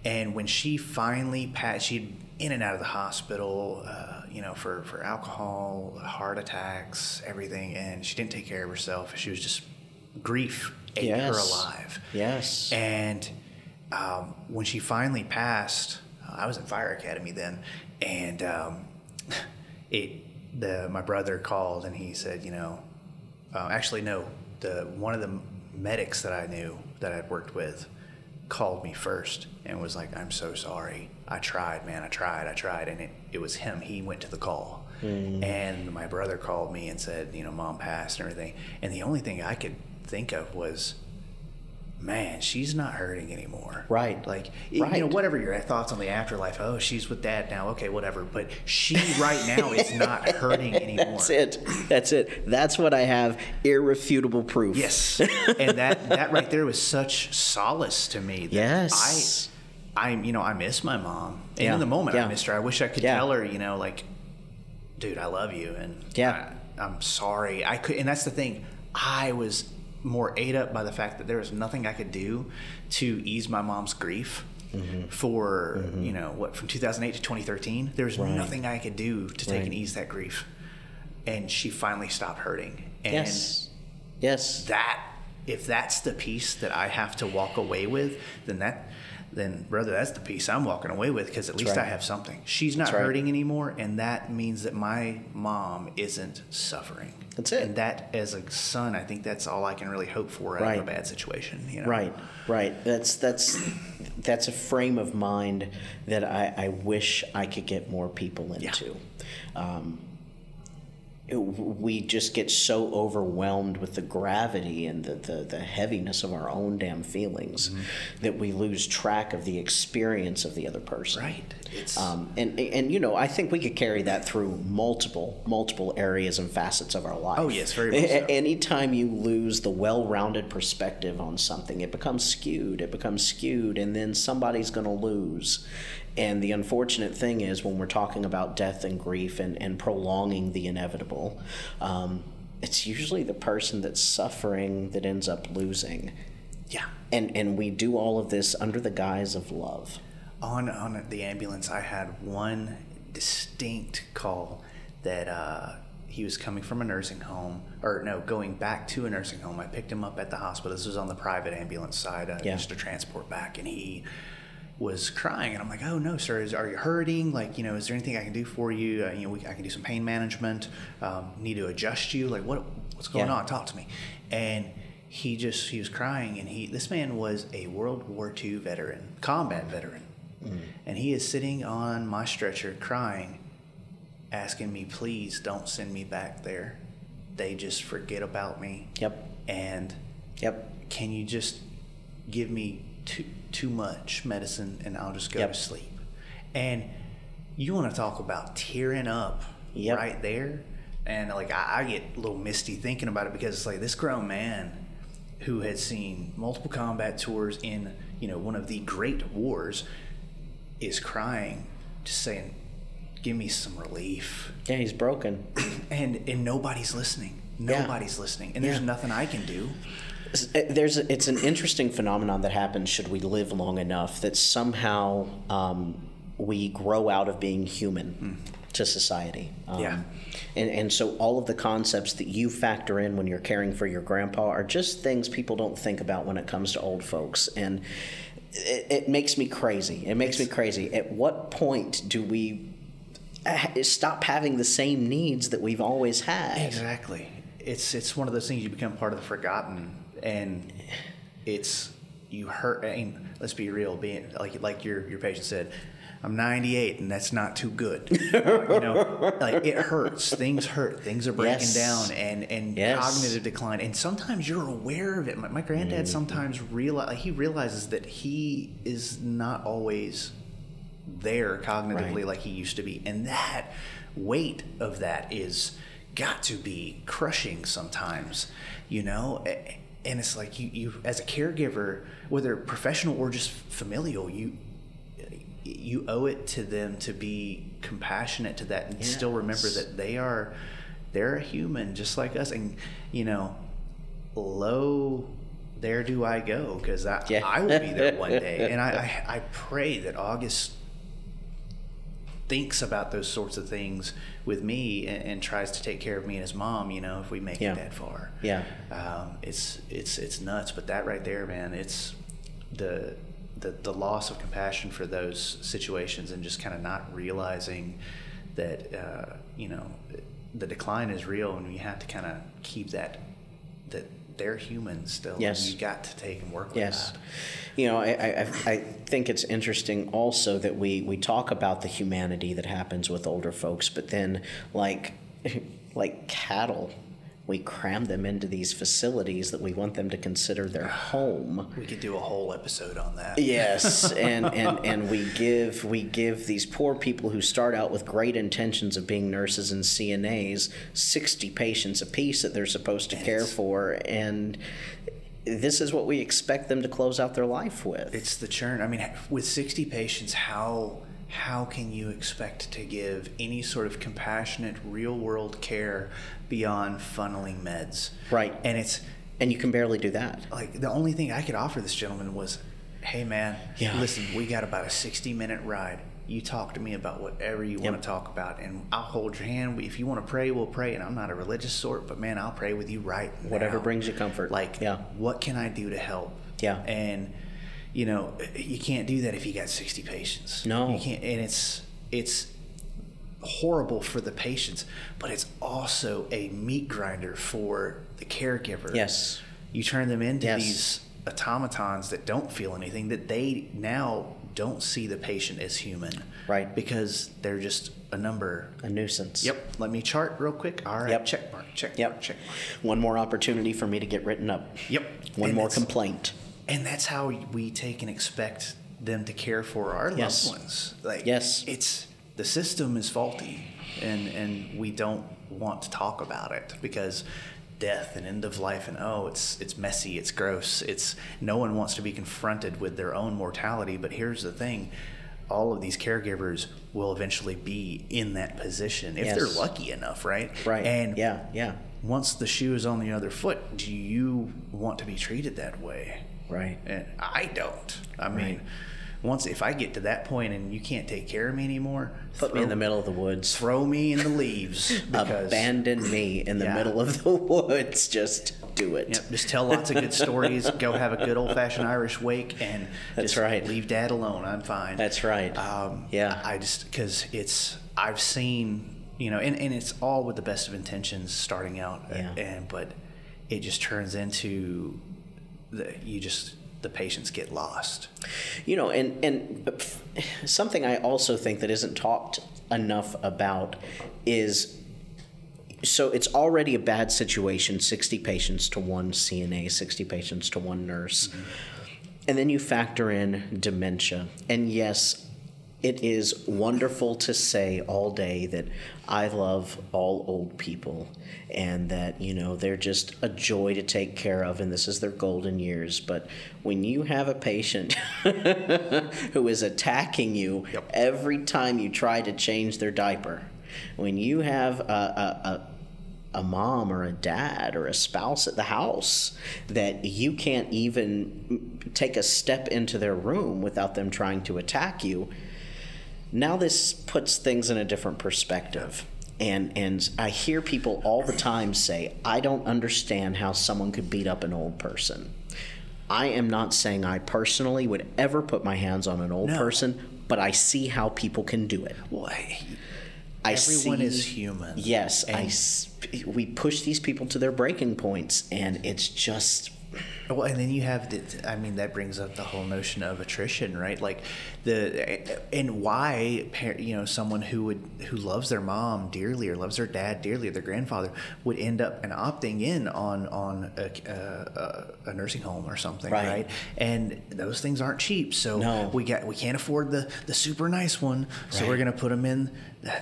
and when she finally passed she'd in and out of the hospital uh, you know for, for alcohol heart attacks everything and she didn't take care of herself. She was just grief ate her alive. Yes. and um, when she finally passed, I was in fire academy then, and um, it the my brother called and he said, you know, uh, actually no, the one of the medics that I knew that I'd worked with called me first and was like, I'm so sorry. I tried, man. I tried. I tried, and it, it was him. He went to the call. And my brother called me and said, you know, mom passed and everything. And the only thing I could think of was, man, she's not hurting anymore. Right. Like, you know, whatever your thoughts on the afterlife, oh, she's with dad now, okay, whatever. But she right now is not hurting anymore. That's it. That's it. That's what I have irrefutable proof. Yes. and that, that right there was such solace to me. That Yes. I, I, you know, I miss my mom. And Yeah. in the moment, Yeah. I missed her. I wish I could Yeah. tell her, you know, like, dude, I love you. And Yeah. I, I'm sorry. I could, and that's the thing. I was more ate up by the fact that there was nothing I could do to ease my mom's grief. Mm-hmm. For you know what, from 2008 to 2013, there was Right. nothing I could do to take Right. and ease that grief, and she finally stopped hurting. And yes. Yes. that if that's the piece that I have to walk away with, then that then brother, that's the piece I'm walking away with because at least right. I have something. She's not right. hurting anymore, and that means that my mom isn't suffering. That's it. And that, as a son, I think that's all I can really hope for out Right. of a bad situation. You know? Right, right. That's that's that's a frame of mind that I, I wish I could get more people into. Um, it- we just get so overwhelmed with the gravity and the, the, the heaviness of our own damn feelings Mm-hmm. that we lose track of the experience of the other person. Right. It's Um, and and you know, I think we could carry that through multiple multiple areas and facets of our life. Oh, yes, very much A- so. Anytime you lose the well-rounded perspective on something, it becomes skewed. It becomes skewed, and then somebody's going to lose. And the unfortunate thing is, when we're talking about death and grief and, and prolonging the inevitable, um, it's usually the person that's suffering that ends up losing. yeah. And and we do all of this under the guise of love. on on the ambulance, I had one distinct call that uh, he was coming from a nursing home, or no, going back to a nursing home. I picked him up at the hospital. This was on the private ambulance side, uh, Yeah. just to transport back, and he was crying, and I'm like, "Oh no, sir, is, are you hurting? Like, you know, is there anything I can do for you? Uh, you know, we, I can do some pain management. Um, need to adjust you? Like, what what's going Yeah. on? Talk to me." And he just he was crying, and he this man was a World War II veteran, combat veteran, and he is sitting on my stretcher crying, asking me, "Please don't send me back there. They just forget about me." Yep. And Yep. can you just give me too too much medicine and I'll just go Yep. to sleep? And you want to talk about tearing up Yep. right there? And like I, I get a little misty thinking about it because it's like this grown man who had seen multiple combat tours in you know one of the great wars is crying, just saying, "Give me some relief." Yeah, he's broken. And and nobody's listening. Yeah. Nobody's listening, and there's nothing I can do. There's it's an interesting phenomenon that happens should we live long enough that somehow um, we grow out of being human to society. Um, Yeah. And, and so all of the concepts that you factor in when you're caring for your grandpa are just things people don't think about when it comes to old folks. And it, it makes me crazy. It makes me crazy. At what point do we stop having the same needs that we've always had? Exactly. It's it's one of those things you become part of the forgotten, and it's you hurt. I mean, let's be real. Being like like your your patient said, I'm 98, and that's not too good. you know, like it hurts. Things hurt. Things are breaking Yes. down, and and Yes. cognitive decline. And sometimes you're aware of it. My, my granddad Mm. sometimes realize he realizes that he is not always there cognitively Right. like he used to be. And that weight of that is got to be crushing sometimes, you know? And it's like you, you as a caregiver, whether professional or just familial, you you owe it to them to be compassionate to that and still remember that they are they're a human just like us. And you know low there do I go because I, Yeah. I will be there one day. And I, I, I pray that August thinks about those sorts of things with me and, and tries to take care of me and his mom you know if we make Yeah. it that far Yeah. um, it's it's it's nuts but that right there man it's the the, the loss of compassion for those situations and just kind of not realizing that uh, you know the decline is real and you have to kind of keep that that they're human still Yes. you got to take and work with Yes. that You know, I, I, I- I think it's interesting also that we, we talk about the humanity that happens with older folks, but then, like, like cattle, we cram them into these facilities that we want them to consider their home. we could do a whole episode on that Yes, and, and, and we give we give these poor people who start out with great intentions of being nurses and CNAs sixty patients apiece that they're supposed to care for, and this is what we expect them to close out their life with. It's the churn. I mean, with 60 patients, how how can you expect to give any sort of compassionate, real world care beyond funneling meds? Right. And it's And you can barely do that. like the only thing I could offer this gentleman was, "Hey man, Yeah. listen, we got about a sixty minute ride. You talk to me about whatever you want to talk about, and I'll hold your hand. If you want to pray, we'll pray. And I'm not a religious sort, but man, I'll pray with you right Whatever now. brings you comfort. Like, Yeah. what can I do to help? Yeah. and you know, you can't do that if you got sixty patients. No. you can't, and it's it's horrible for the patients, but it's also a meat grinder for the caregiver. Yes. You turn them into Yes. these automatons that don't feel anything, that they now don't see the patient as human. Right. Because they're just a number. A nuisance. Yep. Let me chart real quick. All right. Yep. Check mark. Check Yep. mark. Check mark. One more opportunity for me to get written up. Yep. One And more complaint. And that's how we take and expect them to care for our Yes. loved ones. Like Yes. it's the system is faulty and and we don't want to talk about it because death and end of life and oh it's it's messy, it's gross. It's no one wants to be confronted with their own mortality, but here's the thing. All of these caregivers will eventually be in that position if they're lucky enough, right? Right. And yeah, yeah. once the shoe is on the other foot, do you want to be treated that way? Right. And I don't. I mean, Right. once if I get to that point and you can't take care of me anymore, Put me in the middle of the woods. Throw me in the leaves because Abandon me in the Yeah. middle of the woods. Just do it. Yep, just tell lots of good stories. Go have a good old fashioned Irish wake, and That's just right. Leave Dad alone. I'm fine. That's right. Um, Yeah. I just because it's I've seen you know, and, and it's all with the best of intentions starting out, Yeah. and but it just turns into you just the patients get lost. You know, and and something I also think that isn't talked enough about is so it's already a bad situation 60 patients to one CNA, 60 patients to one nurse. Mm-hmm. And then you factor in dementia. And yes, it is wonderful to say all day that I love all old people and that, you know, they're just a joy to take care of and this is their golden years. But when you have a patient who is attacking you Yep. every time you try to change their diaper, when you have a, a, a a mom or a dad or a spouse at the house that you can't even take a step into their room without them trying to attack you now this puts things in a different perspective and and I hear people all the time say I don't understand how someone could beat up an old person I am not saying I personally would ever put my hands on an old No. person but I see how people can do it Well, I- I everyone see, is human. Yes, I we push these people to their breaking points, and it's just Well, and then you have the, I mean, that brings up the whole notion of attrition, right? Like the, and why, you know, someone who would, who loves their mom dearly or loves their dad dearly or their grandfather would end up and opting in on, on a, a, a nursing home or something, Right. right. And those things aren't cheap. So No. we got, we can't afford the, the super nice one. So Right. we're going to put them in,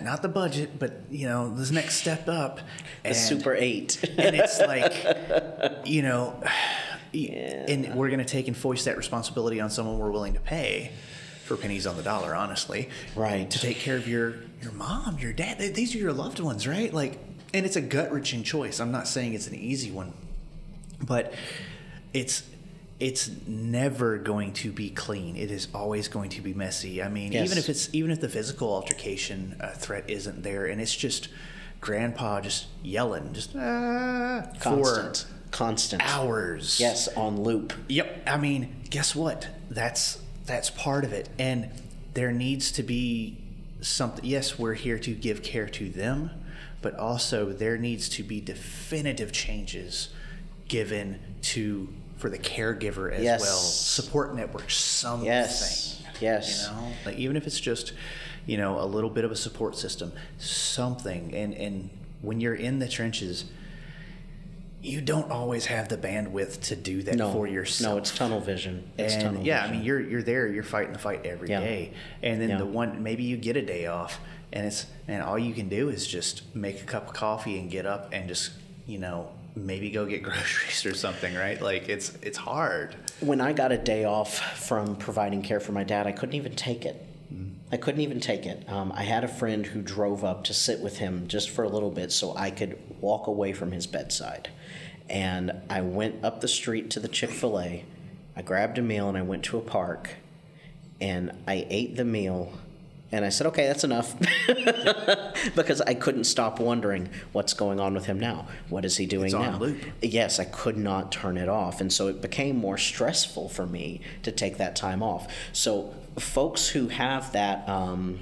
not the budget, but, you know, this next step up. the Super Eight. and it's like you know Yeah. and we're going to take and foist that responsibility on someone we're willing to pay for pennies on the dollar honestly Right. to take care of your your mom your dad these are your loved ones right like and it's a gut wrenching choice i'm not saying it's an easy one but it's it's never going to be clean. It is always going to be messy. I mean, Yes. even if it's even if the physical altercation uh, threat isn't there, and it's just grandpa just yelling, just ah, constant, for constant. hours. Yes, on loop. Yep. I mean, guess what? That's that's part of it, and there needs to be something. Yes, we're here to give care to them, but also there needs to be definitive changes given to for the caregiver as Yes. well. Support network, something. Yes. Yes. You know, like even if it's just, you know, a little bit of a support system, something. And and when you're in the trenches, you don't always have the bandwidth to do that No, for yourself. no, it's tunnel vision. It's and tunnel yeah, I mean you're you're there, you're fighting the fight every day, Yeah. and then Yeah. the one maybe you get a day off, and it's and all you can do is just make a cup of coffee and get up and just you know maybe go get groceries or something, right? Like it's it's hard. when I got a day off from providing care for my dad, I couldn't even take it. I couldn't even take it. Um, I had a friend who drove up to sit with him just for a little bit so I could walk away from his bedside. and I went up the street to the Chick fil A. I grabbed a meal and I went to a park and I ate the meal and I said, okay, that's enough. because I couldn't stop wondering what's going on with him now. What is he doing It's on now? loop. Yes, I could not turn it off. And so it became more stressful for me to take that time off. So, folks who have that um,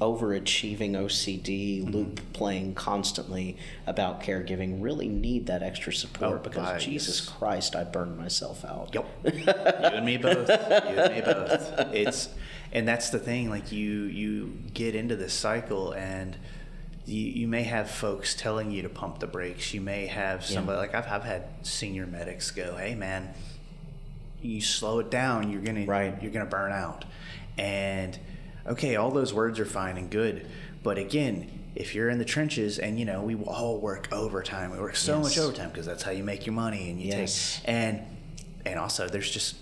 overachieving OCD Mm-hmm. loop playing constantly about caregiving really need that extra support Oh, because I- Jesus yes. Christ, I burned myself out. Yep. you and me both. You and me both. It's and that's the thing. Like you you get into this cycle and. You, you may have folks telling you to pump the brakes. You may have somebody like I've, I've had senior medics go, "Hey man, you slow it down. You're gonna Right. you're gonna burn out." And okay, all those words are fine and good, but again, if you're in the trenches and you know we all work overtime, we work so much overtime because that's how you make your money and you Yes. take and and also there's just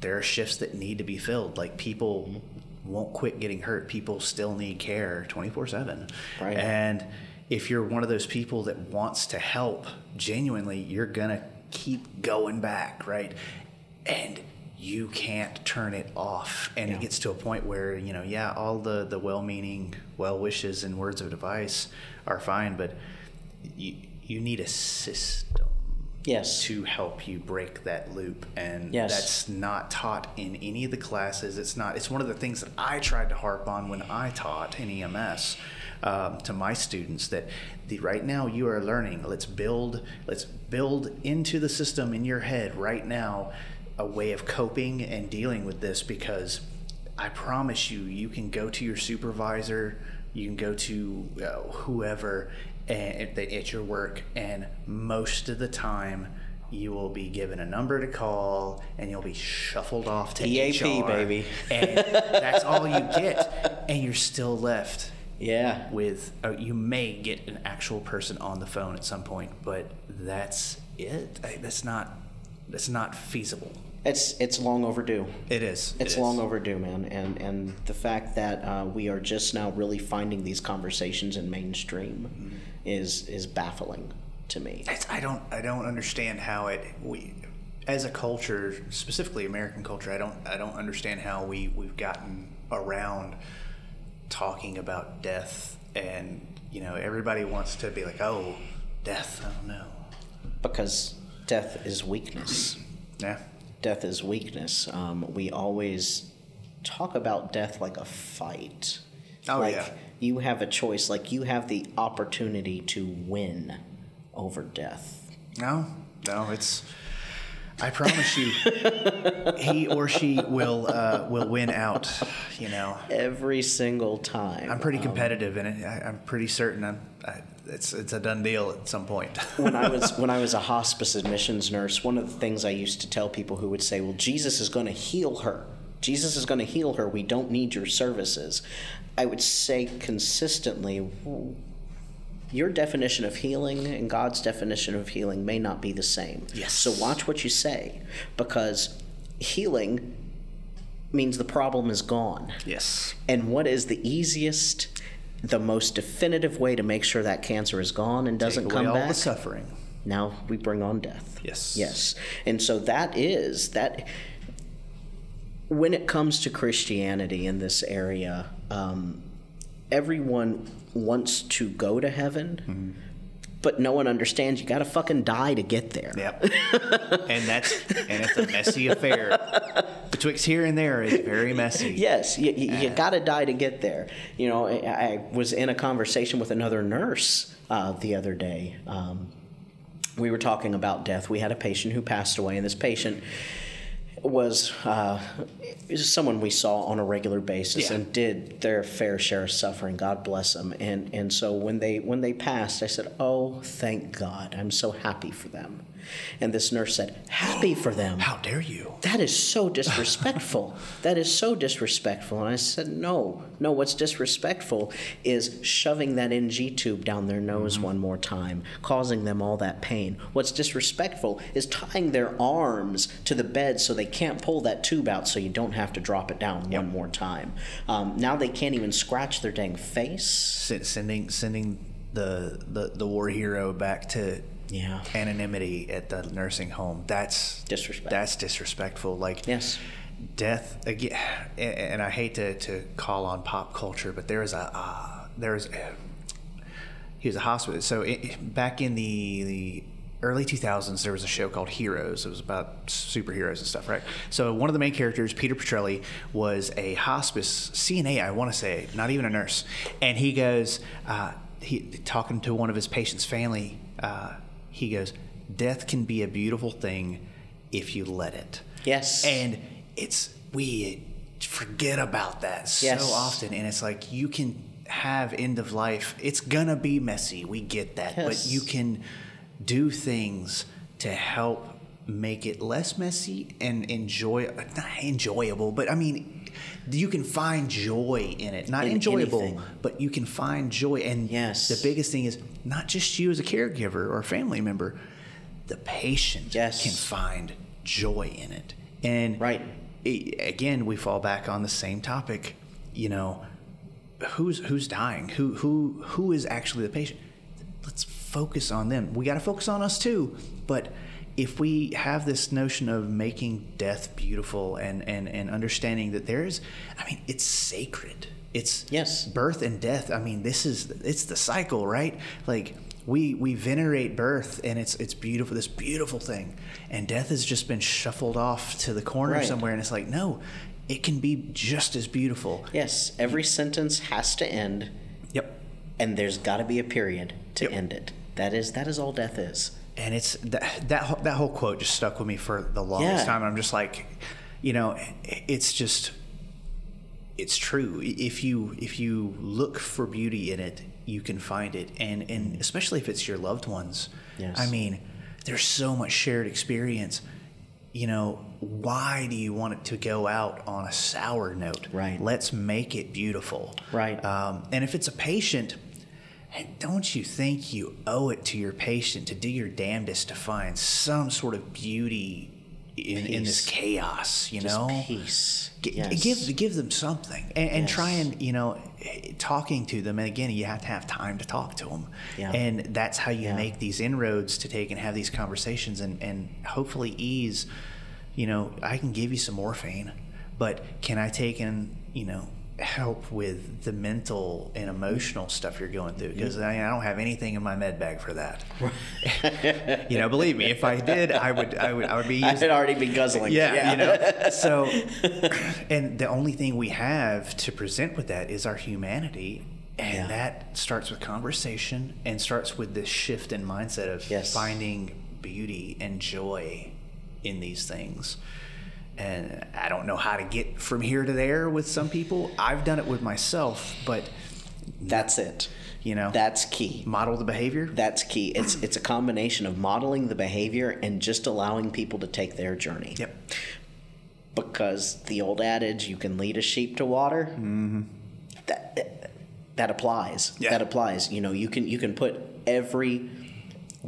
there are shifts that need to be filled. Like people mm-hmm. won't quit getting hurt. People still need care 24 seven. Right. And if you're one of those people that wants to help genuinely, you're gonna keep going back, right? And you can't turn it off. And Yeah. it gets to a point where, you know, yeah, all the, the well meaning, well wishes and words of advice are fine, but you, you need a system Yes. to help you break that loop and Yes. that's not taught in any of the classes it's not it's one of the things that i tried to harp on when i taught in ems um, to my students that the, right now you are learning let's build let's build into the system in your head right now a way of coping and dealing with this because i promise you you can go to your supervisor you can go to uh, whoever and, at, at your work, and most of the time you will be given a number to call, and you'll be shuffled off to EAP, HR, baby. and that's all you get, and you're still left Yeah. with. Uh, you may get an actual person on the phone at some point, but that's it. That's not. That's not feasible. It's it's long overdue. It is. It's It long overdue, man, and and the fact that uh, we are just now really finding these conversations in mainstream Mm-hmm. is is baffling to me. It's, I don't I don't understand how it we as a culture specifically American culture I don't I don't understand how we we've gotten around talking about death and you know everybody wants to be like oh death I don't know Because death is weakness. yeah Death is weakness. Um, we always talk about death like a fight. Oh, like yeah. you have a choice. Like you have the opportunity to win over death. no no it's I promise you he or she will uh, will win out you know Every single time. I'm pretty competitive in it I, I'm pretty certain I'm I, it's it's a done deal at some point when I was when I was a hospice admissions nurse, one of the things I used to tell people who would say, "Well, Jesus is going to heal her. Jesus is going to heal her. We don't need your services." I would say consistently, your definition of healing and God's definition of healing may not be the same. Yes. So watch what you say, because healing means the problem is gone. yes And what is the easiest, the most definitive way to make sure that cancer is gone and doesn't Take away come all back? the suffering now we bring on death. Yes. Yes. And so that is that when it comes to Christianity in this area, um, everyone wants to go to heaven, Mm-hmm. But no one understands you got to fucking die to get there. Yep. and that's and it's a messy affair. Betwixt here and there is very messy. Yes, you, you, you got to die to get there. You know, I, I was in a conversation with another nurse uh, the other day. Um, we were talking about death. We had a patient who passed away, and this patient was uh, someone we saw on a regular basis Yeah. and did their fair share of suffering. God bless them. And and so when they when they passed, I said, "Oh, thank God! I'm so happy for them." And this nurse said, "Happy for them." How dare you? that is so disrespectful. that is so disrespectful. And I said, no, no, what's disrespectful is shoving that NG tube down their nose one more time, causing them all that pain. What's disrespectful is tying their arms to the bed so they can't pull that tube out so you don't have to drop it down one more time. Um, now they can't even scratch their dang face. S- Sending sending the, the the war hero back to Yeah. anonymity at the nursing home. That's Disrespect. That's disrespectful. Like Yes. death again. And, I hate to, to call on pop culture, but there is a uh, there is a, he was a hospital. So it, back in the the early 2000s, there was a show called Heroes. It was about superheroes and stuff, right? So one of the main characters, Peter Petrelli, was a hospice CNA. I want to say, not even a nurse, and he goes, uh, he talking to one of his patients' family. Uh, he goes, "Death can be a beautiful thing if you let it." Yes. And it's we forget about that so often. And it's like you can have end of life. It's gonna be messy. We get that. But you can do things to help make it less messy and enjoy not enjoyable but i mean you can find joy in it not In enjoyable anything. but you can find joy and Yes. the biggest thing is not just you as a caregiver or a family member the patient Yes. can find joy in it and Right. i- again we fall back on the same topic you know who's who's dying who who who is actually the patient let's focus on them we got to focus on us too but if we have this notion of making death beautiful and and and understanding that there's i mean it's sacred it's Yes. birth and death i mean this is it's the cycle right like we we venerate birth and it's it's beautiful this beautiful thing and death has just been shuffled off to the corner Right. somewhere and it's like no it can be just as beautiful Yes. Every sentence has to end, yep and there's got to be a period to Yep. end it. That is that is all death is. And it's that that whole, that whole quote just stuck with me for the longest Yeah. time. And I'm just like, you know, it's just it's true. If you if you look for beauty in it, you can find it, and and especially if it's your loved ones. Yes. I mean, there's so much shared experience. You know, why do you want it to go out on a sour note? Right. Let's make it beautiful. Right. Um, and if it's a patient, hey, don't you think you owe it to your patient to do your damnedest to find some sort of beauty in, in this chaos? You Just know, peace. G- Yes. give give them something, and, and try and you know, talking to them. And again, you have to have time to talk to them, Yeah. and that's how you Yeah. make these inroads to take and have these conversations, and and hopefully ease. You know, I can give you some morphine, but can I take and you know help with the mental and emotional stuff you're going through? Because I, I don't have anything in my med bag for that. you know, believe me, if I did, I would I would I would be I had already been guzzling. yeah, you know. So, and the only thing we have to present with that is our humanity, and Yeah. that starts with conversation and starts with this shift in mindset of Yes. finding beauty and joy in these things. And I don't know how to get from here to there with some people. I've done it with myself, but That's it. you know, That's key. model the behavior. That's key. It's it's a combination of modeling the behavior and just allowing people to take their journey. Yep. Because the old adage, "You can lead a sheep to water," mm-hmm. that that applies. Yeah. That applies. You know, you can you can put every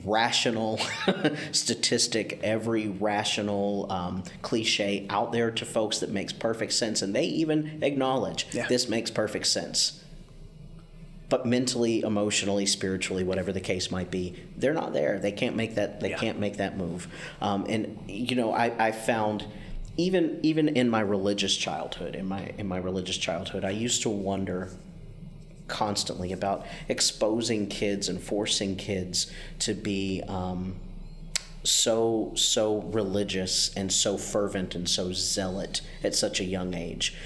rational statistic, every rational um, cliche out there to folks that makes perfect sense, and they even acknowledge Yeah. this makes perfect sense but mentally, emotionally, spiritually, whatever the case might be, they're not there. They can't make that. They Yeah. can't make that move. Um, and you know, I, I found even even in my religious childhood, in my in my religious childhood, I used to wonder constantly about exposing kids and forcing kids to be um, so so religious and so fervent and so zealot at such a young age.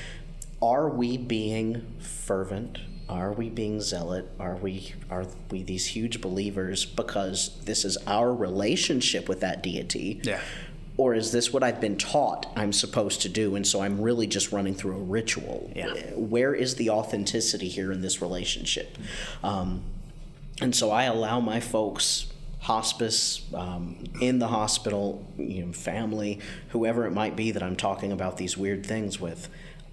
Are we being fervent? Are we being zealot? Are we are we these huge believers because this is our relationship with that deity? Yeah. Or is this what I've been taught I'm supposed to do, and so I'm really just running through a ritual? Yeah. Where is the authenticity here in this relationship? Um, and so I allow my folks, hospice, um, in the hospital, you know, family, whoever it might be that I'm talking about these weird things with,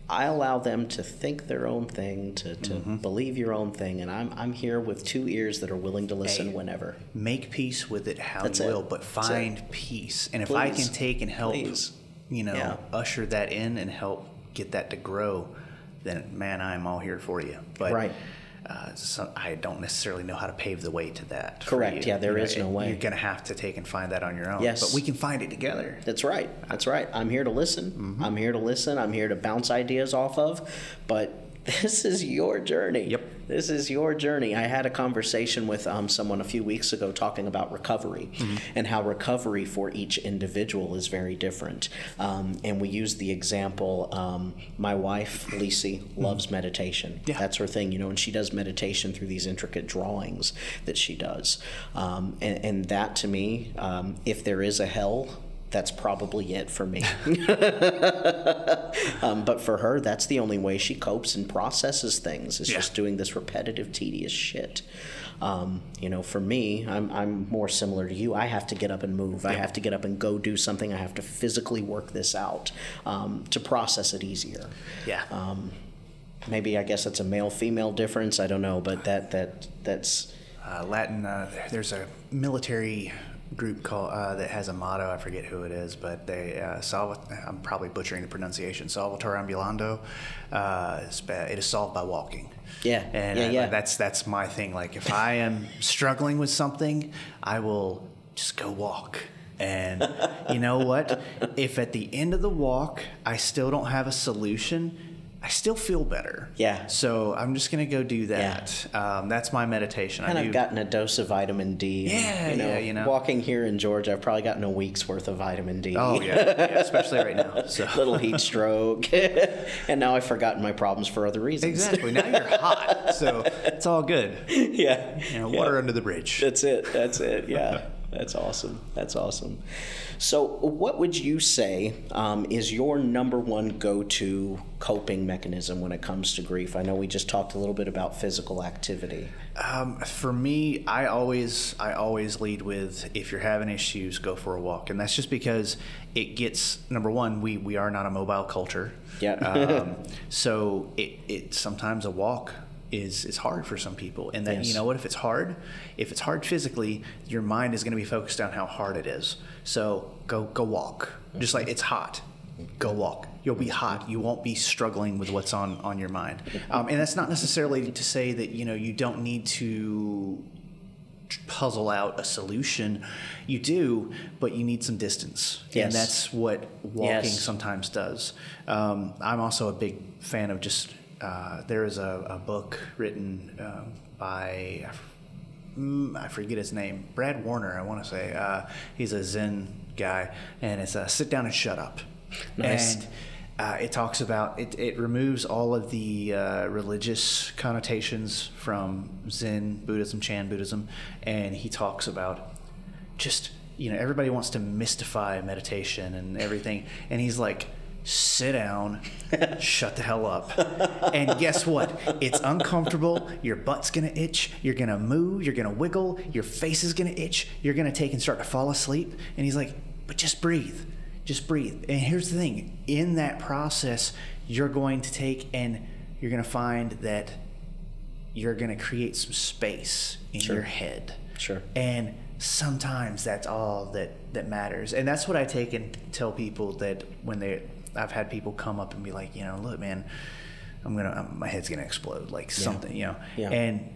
I allow them to think their own thing, to, to Mm-hmm. believe your own thing, and I'm, I'm here with two ears that are willing to listen Hey. whenever. make peace with it how That's you it. will, but find peace. And if I can take and help, Please. you know, Yeah. usher that in and help get that to grow, then man, I'm all here for you. But Right. Uh, so I don't necessarily know how to pave the way to that. Correct. Yeah, there You know, no it- way. You're going to have to take and find that on your own. Yes. But we can find it together. That's right. That's right. I'm here to listen. I'm here to listen. I'm here to bounce ideas off of. But this is your journey. Yep. This is your journey. I had a conversation with um, someone a few weeks ago talking about recovery and how recovery for each individual is very different. Um, and we used the example um, my wife, Lisi, loves meditation. Yeah. That's her thing, you know, and she does meditation through these intricate drawings that she does. Um, and, and that to me, um, if there is a hell, that's probably it for me. um, but for her, that's the only way she copes and processes things. Is Yeah. just doing this repetitive, tedious shit. Um, you know, for me, I'm, I'm more similar to you. I have to get up and move. I have to get up and go do something. I have to physically work this out um, to process it easier. Yeah. Um, maybe I guess that's a male female difference. I don't know, but that that that's uh, Latin. Uh, there's a military group called uh, that has a motto. I forget who it is, but they uh, solve. I'm probably butchering the pronunciation. Salvatore ambulando. Uh, it is solved by walking. Yeah, and yeah, uh, yeah. that's that's my thing. Like if I am struggling with something, I will just go walk. And you know what? If at the end of the walk I still don't have a solution, I still feel better. Yeah. So I'm just gonna go do that. Um, that's my meditation. and I I've do. gotten a dose of vitamin D. Yeah, you know, yeah, you know. walking here in Georgia, I've probably gotten a week's worth of vitamin D. Oh yeah, yeah, especially right now. So Little heat stroke, and now I've forgotten my problems for other reasons. exactly. Now you're hot, so it's all good. yeah. You know, water under the bridge. That's it. That's it. Yeah. That's awesome. That's awesome. So, what would you say um, is your number one go to coping mechanism when it comes to grief? I know we just talked a little bit about physical activity. Um, for me, I always I always lead with if you're having issues, go for a walk, and that's just because it gets number one. We we are not a mobile culture. Yeah. um, so it it sometimes a walk is is hard for some people, and that Yes. you know what if it's hard, if it's hard physically, your mind is going to be focused on how hard it is. So go go walk, just like it's hot. Go walk. You'll be hot. You won't be struggling with what's on on your mind. Um, and that's not necessarily to say that you know you don't need to puzzle out a solution. You do, but you need some distance. Yes. And that's what walking Yes. sometimes does. Um, I'm also a big fan of just, uh, there is a, a book written um, by, I mm, I forget his name, Brad Warner, I want to say. Uh, he's a Zen guy, and it's a Sit Down and Shut Up. Nice. And uh, it talks about it, it removes all of the uh, religious connotations from Zen Buddhism, Chan Buddhism, and he talks about just you know everybody wants to mystify meditation and everything, and he's like, sit down, shut the hell up, and guess what? It's uncomfortable. Your butt's gonna itch. You're gonna move. You're gonna wiggle. Your face is gonna itch. You're gonna take and start to fall asleep, and he's like, but just breathe just breathe. And here's the thing in that process, you're going to take and you're going to find that you're going to create some space in Sure. your head. Sure. And sometimes that's all that, that matters. And that's what I take and tell people that when they, I've had people come up and be like, you know, look, man, I'm going to, my head's to explode, like something, you know. Yeah. And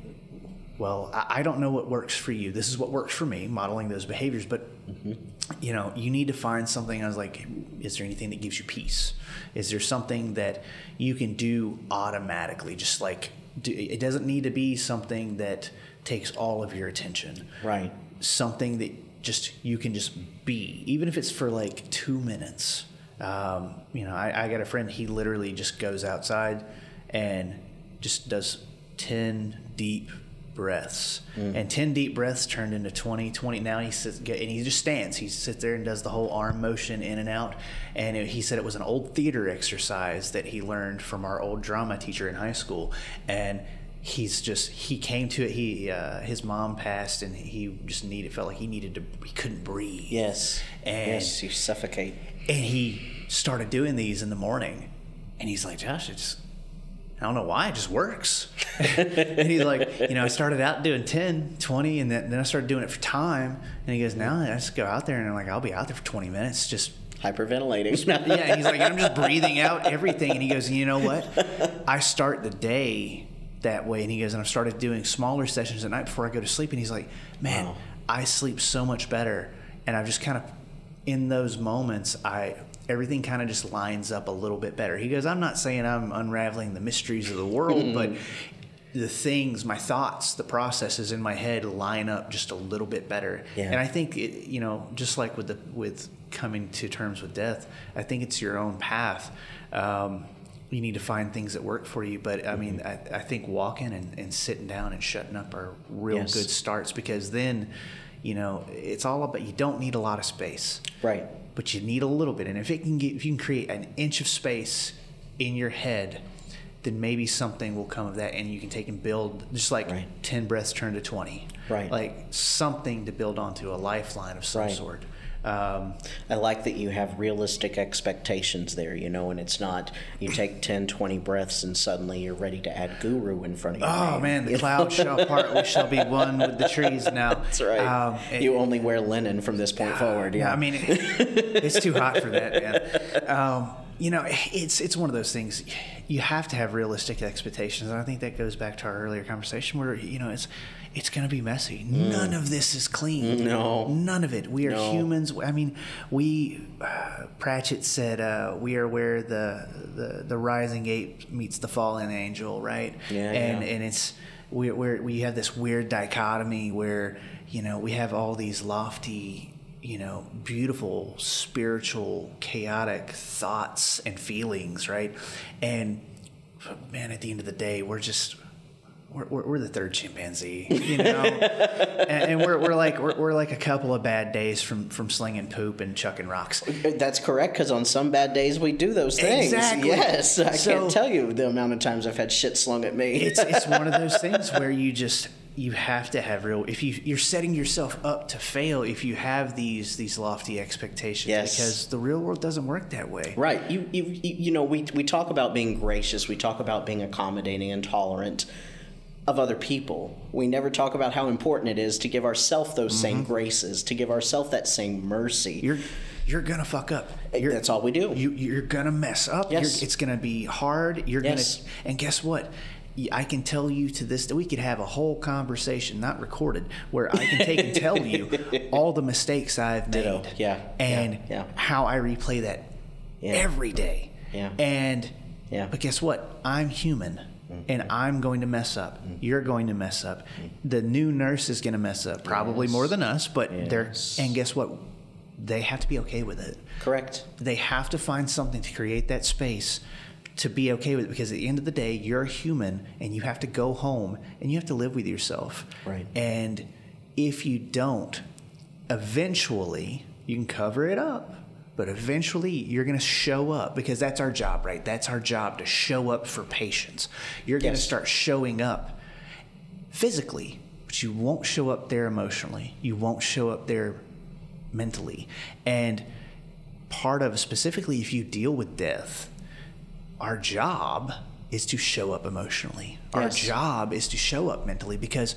well, I, I don't know what works for you. This is what works for me, modeling those behaviors. But mm-hmm. you know, you need to find something. I was like, is there anything that gives you peace? Is there something that you can do automatically? Just like do, it doesn't need to be something that takes all of your attention. Right. Something that just you can just be, even if it's for like two minutes. Um, you know, I, I got a friend. He literally just goes outside and just does ten deep breaths and 10 deep breaths turned into 20 20 now he sits and he just stands he sits there and does the whole arm motion in and out and it, he said it was an old theater exercise that he learned from our old drama teacher in high school and he's just he came to it he uh, his mom passed and he just needed felt like he needed to he couldn't breathe Yes. And- yes. You suffocate. And he started doing these in the morning and he's like josh it's I don't know why, it just works. and he's like, you know, I started out doing 10, 20, and then, then I started doing it for time. And he goes, now I just go out there and I'm like, I'll be out there for 20 minutes. Just, Hyperventilating. yeah. And he's like, I'm just breathing out everything. And he goes, you know what? I start the day that way. And he goes, and I've started doing smaller sessions at night before I go to sleep. And he's like, man, Wow. I sleep so much better. And I've just kind of, in those moments, I everything kind of just lines up a little bit better. He goes, I'm not saying I'm unraveling the mysteries of the world, but the things, my thoughts, the processes in my head line up just a little bit better. Yeah. And I think it, you know, just like with the with coming to terms with death, I think it's your own path. Um, you need to find things that work for you. But I mean, I, I think walking and, and sitting down and shutting up are real Yes. good starts because then, you know, it's all about you don't need a lot of space, Right. but you need a little bit. And if it can get, if you can create an inch of space in your head, then maybe something will come of that, and you can take and build just like Right. ten breaths turn to twenty, Right. Like something to build onto a lifeline of some Right. sort. Um, I like that you have realistic expectations there, you know, and it's not you take 10, 20 breaths and suddenly you're ready to add guru in front of your oh name, man, the clouds shall part; we shall be one with the trees now. That's right. Um, it- you only wear linen from this point forward. Yeah. I mean, it, it's too hot for that, man. Um, you know, it's it's one of those things. You have to have realistic expectations, and I think that goes back to our earlier conversation, where you know it's it's going to be messy. None of this is clean. Mm. No. none of it. We are No. humans. I mean, we uh, Pratchett said uh, we are where the, the the rising ape meets the fallen angel, right? Yeah, and yeah. and it's we we're, we have this weird dichotomy where you know we have all these lofty you know beautiful spiritual chaotic thoughts and feelings right and man at the end of the day we're just we're, we're, we're the third chimpanzee, you know, and, and we're, we're like we're, we're like a couple of bad days from from slinging poop and chucking rocks. That's correct, because on some bad days we do those things. Exactly. Yes, I So- can't tell you the amount of times I've had shit slung at me. it's it's one of those things where you just you have to have real if you you're setting yourself up to fail if you have these these lofty expectations Yes. because the real world doesn't work that way Right. You, you, you you know, we, we talk about being gracious, we talk about being accommodating and tolerant of other people. We never talk about how important it is to give ourselves those same graces, to give ourselves that same mercy. Mm-hmm. you're you're gonna fuck up you're, That's all we do. you you're gonna mess up Yes. you're, it's gonna be hard you're Yes. gonna and guess what I can tell you to this that we could have a whole conversation not recorded where I can take and tell you all the mistakes I've made Ditto. Yeah. and Yeah. Yeah. how I replay that Yeah. every day Yeah. and Yeah. but guess what I'm human and mm-hmm. I'm going to mess up. Mm-hmm. You're going to mess up. Mm-hmm. The new nurse is going to mess up, probably Yes. more than us, but they're and guess what? They have to be okay with it. Correct. They have to find something to create that space to be okay with it because at the end of the day, you're a human and you have to go home and you have to live with yourself. Right. And if you don't, eventually you can cover it up, but eventually you're going to show up because that's our job, right? That's our job to show up for patients. You're going to Yes. start showing up physically, but you won't show up there emotionally. You won't show up there mentally. And part of specifically if you deal with death, our job is to show up emotionally. Our job is to show up mentally because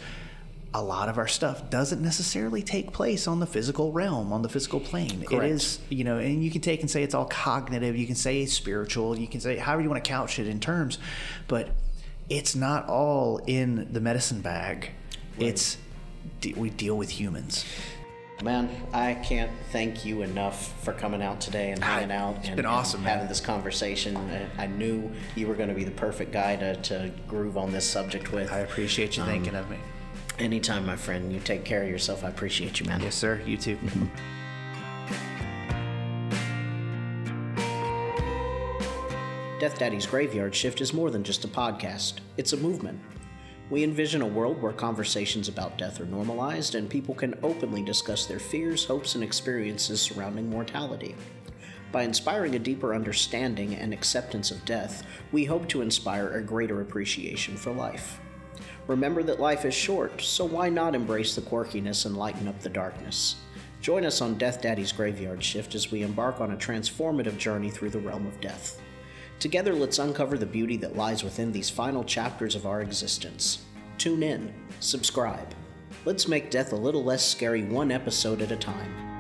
a lot of our stuff doesn't necessarily take place on the physical realm, on the physical plane. Correct. It is, you know, and you can take and say it's all cognitive, you can say it's spiritual, you can say however you want to couch it in terms, but it's not all in the medicine bag. It's we deal with humans. Man, I can't thank you enough for coming out today and ah, hanging out it's and, been and awesome, man. having this conversation. I, knew you were going to be the perfect guy to, to groove on this subject with. I appreciate you thinking um, of me. Anytime, my friend. You take care of yourself. I appreciate you, man. Yes, sir. You too. Death Daddy's Graveyard Shift is more than just a podcast, it's a movement. We envision a world where conversations about death are normalized and people can openly discuss their fears, hopes, and experiences surrounding mortality. By inspiring a deeper understanding and acceptance of death, we hope to inspire a greater appreciation for life. Remember that life is short, so why not embrace the quirkiness and lighten up the darkness? Join us on Death Daddy's Graveyard Shift as we embark on a transformative journey through the realm of death. Together, let's uncover the beauty that lies within these final chapters of our existence. Tune in, subscribe. Let's make death a little less scary one episode at a time.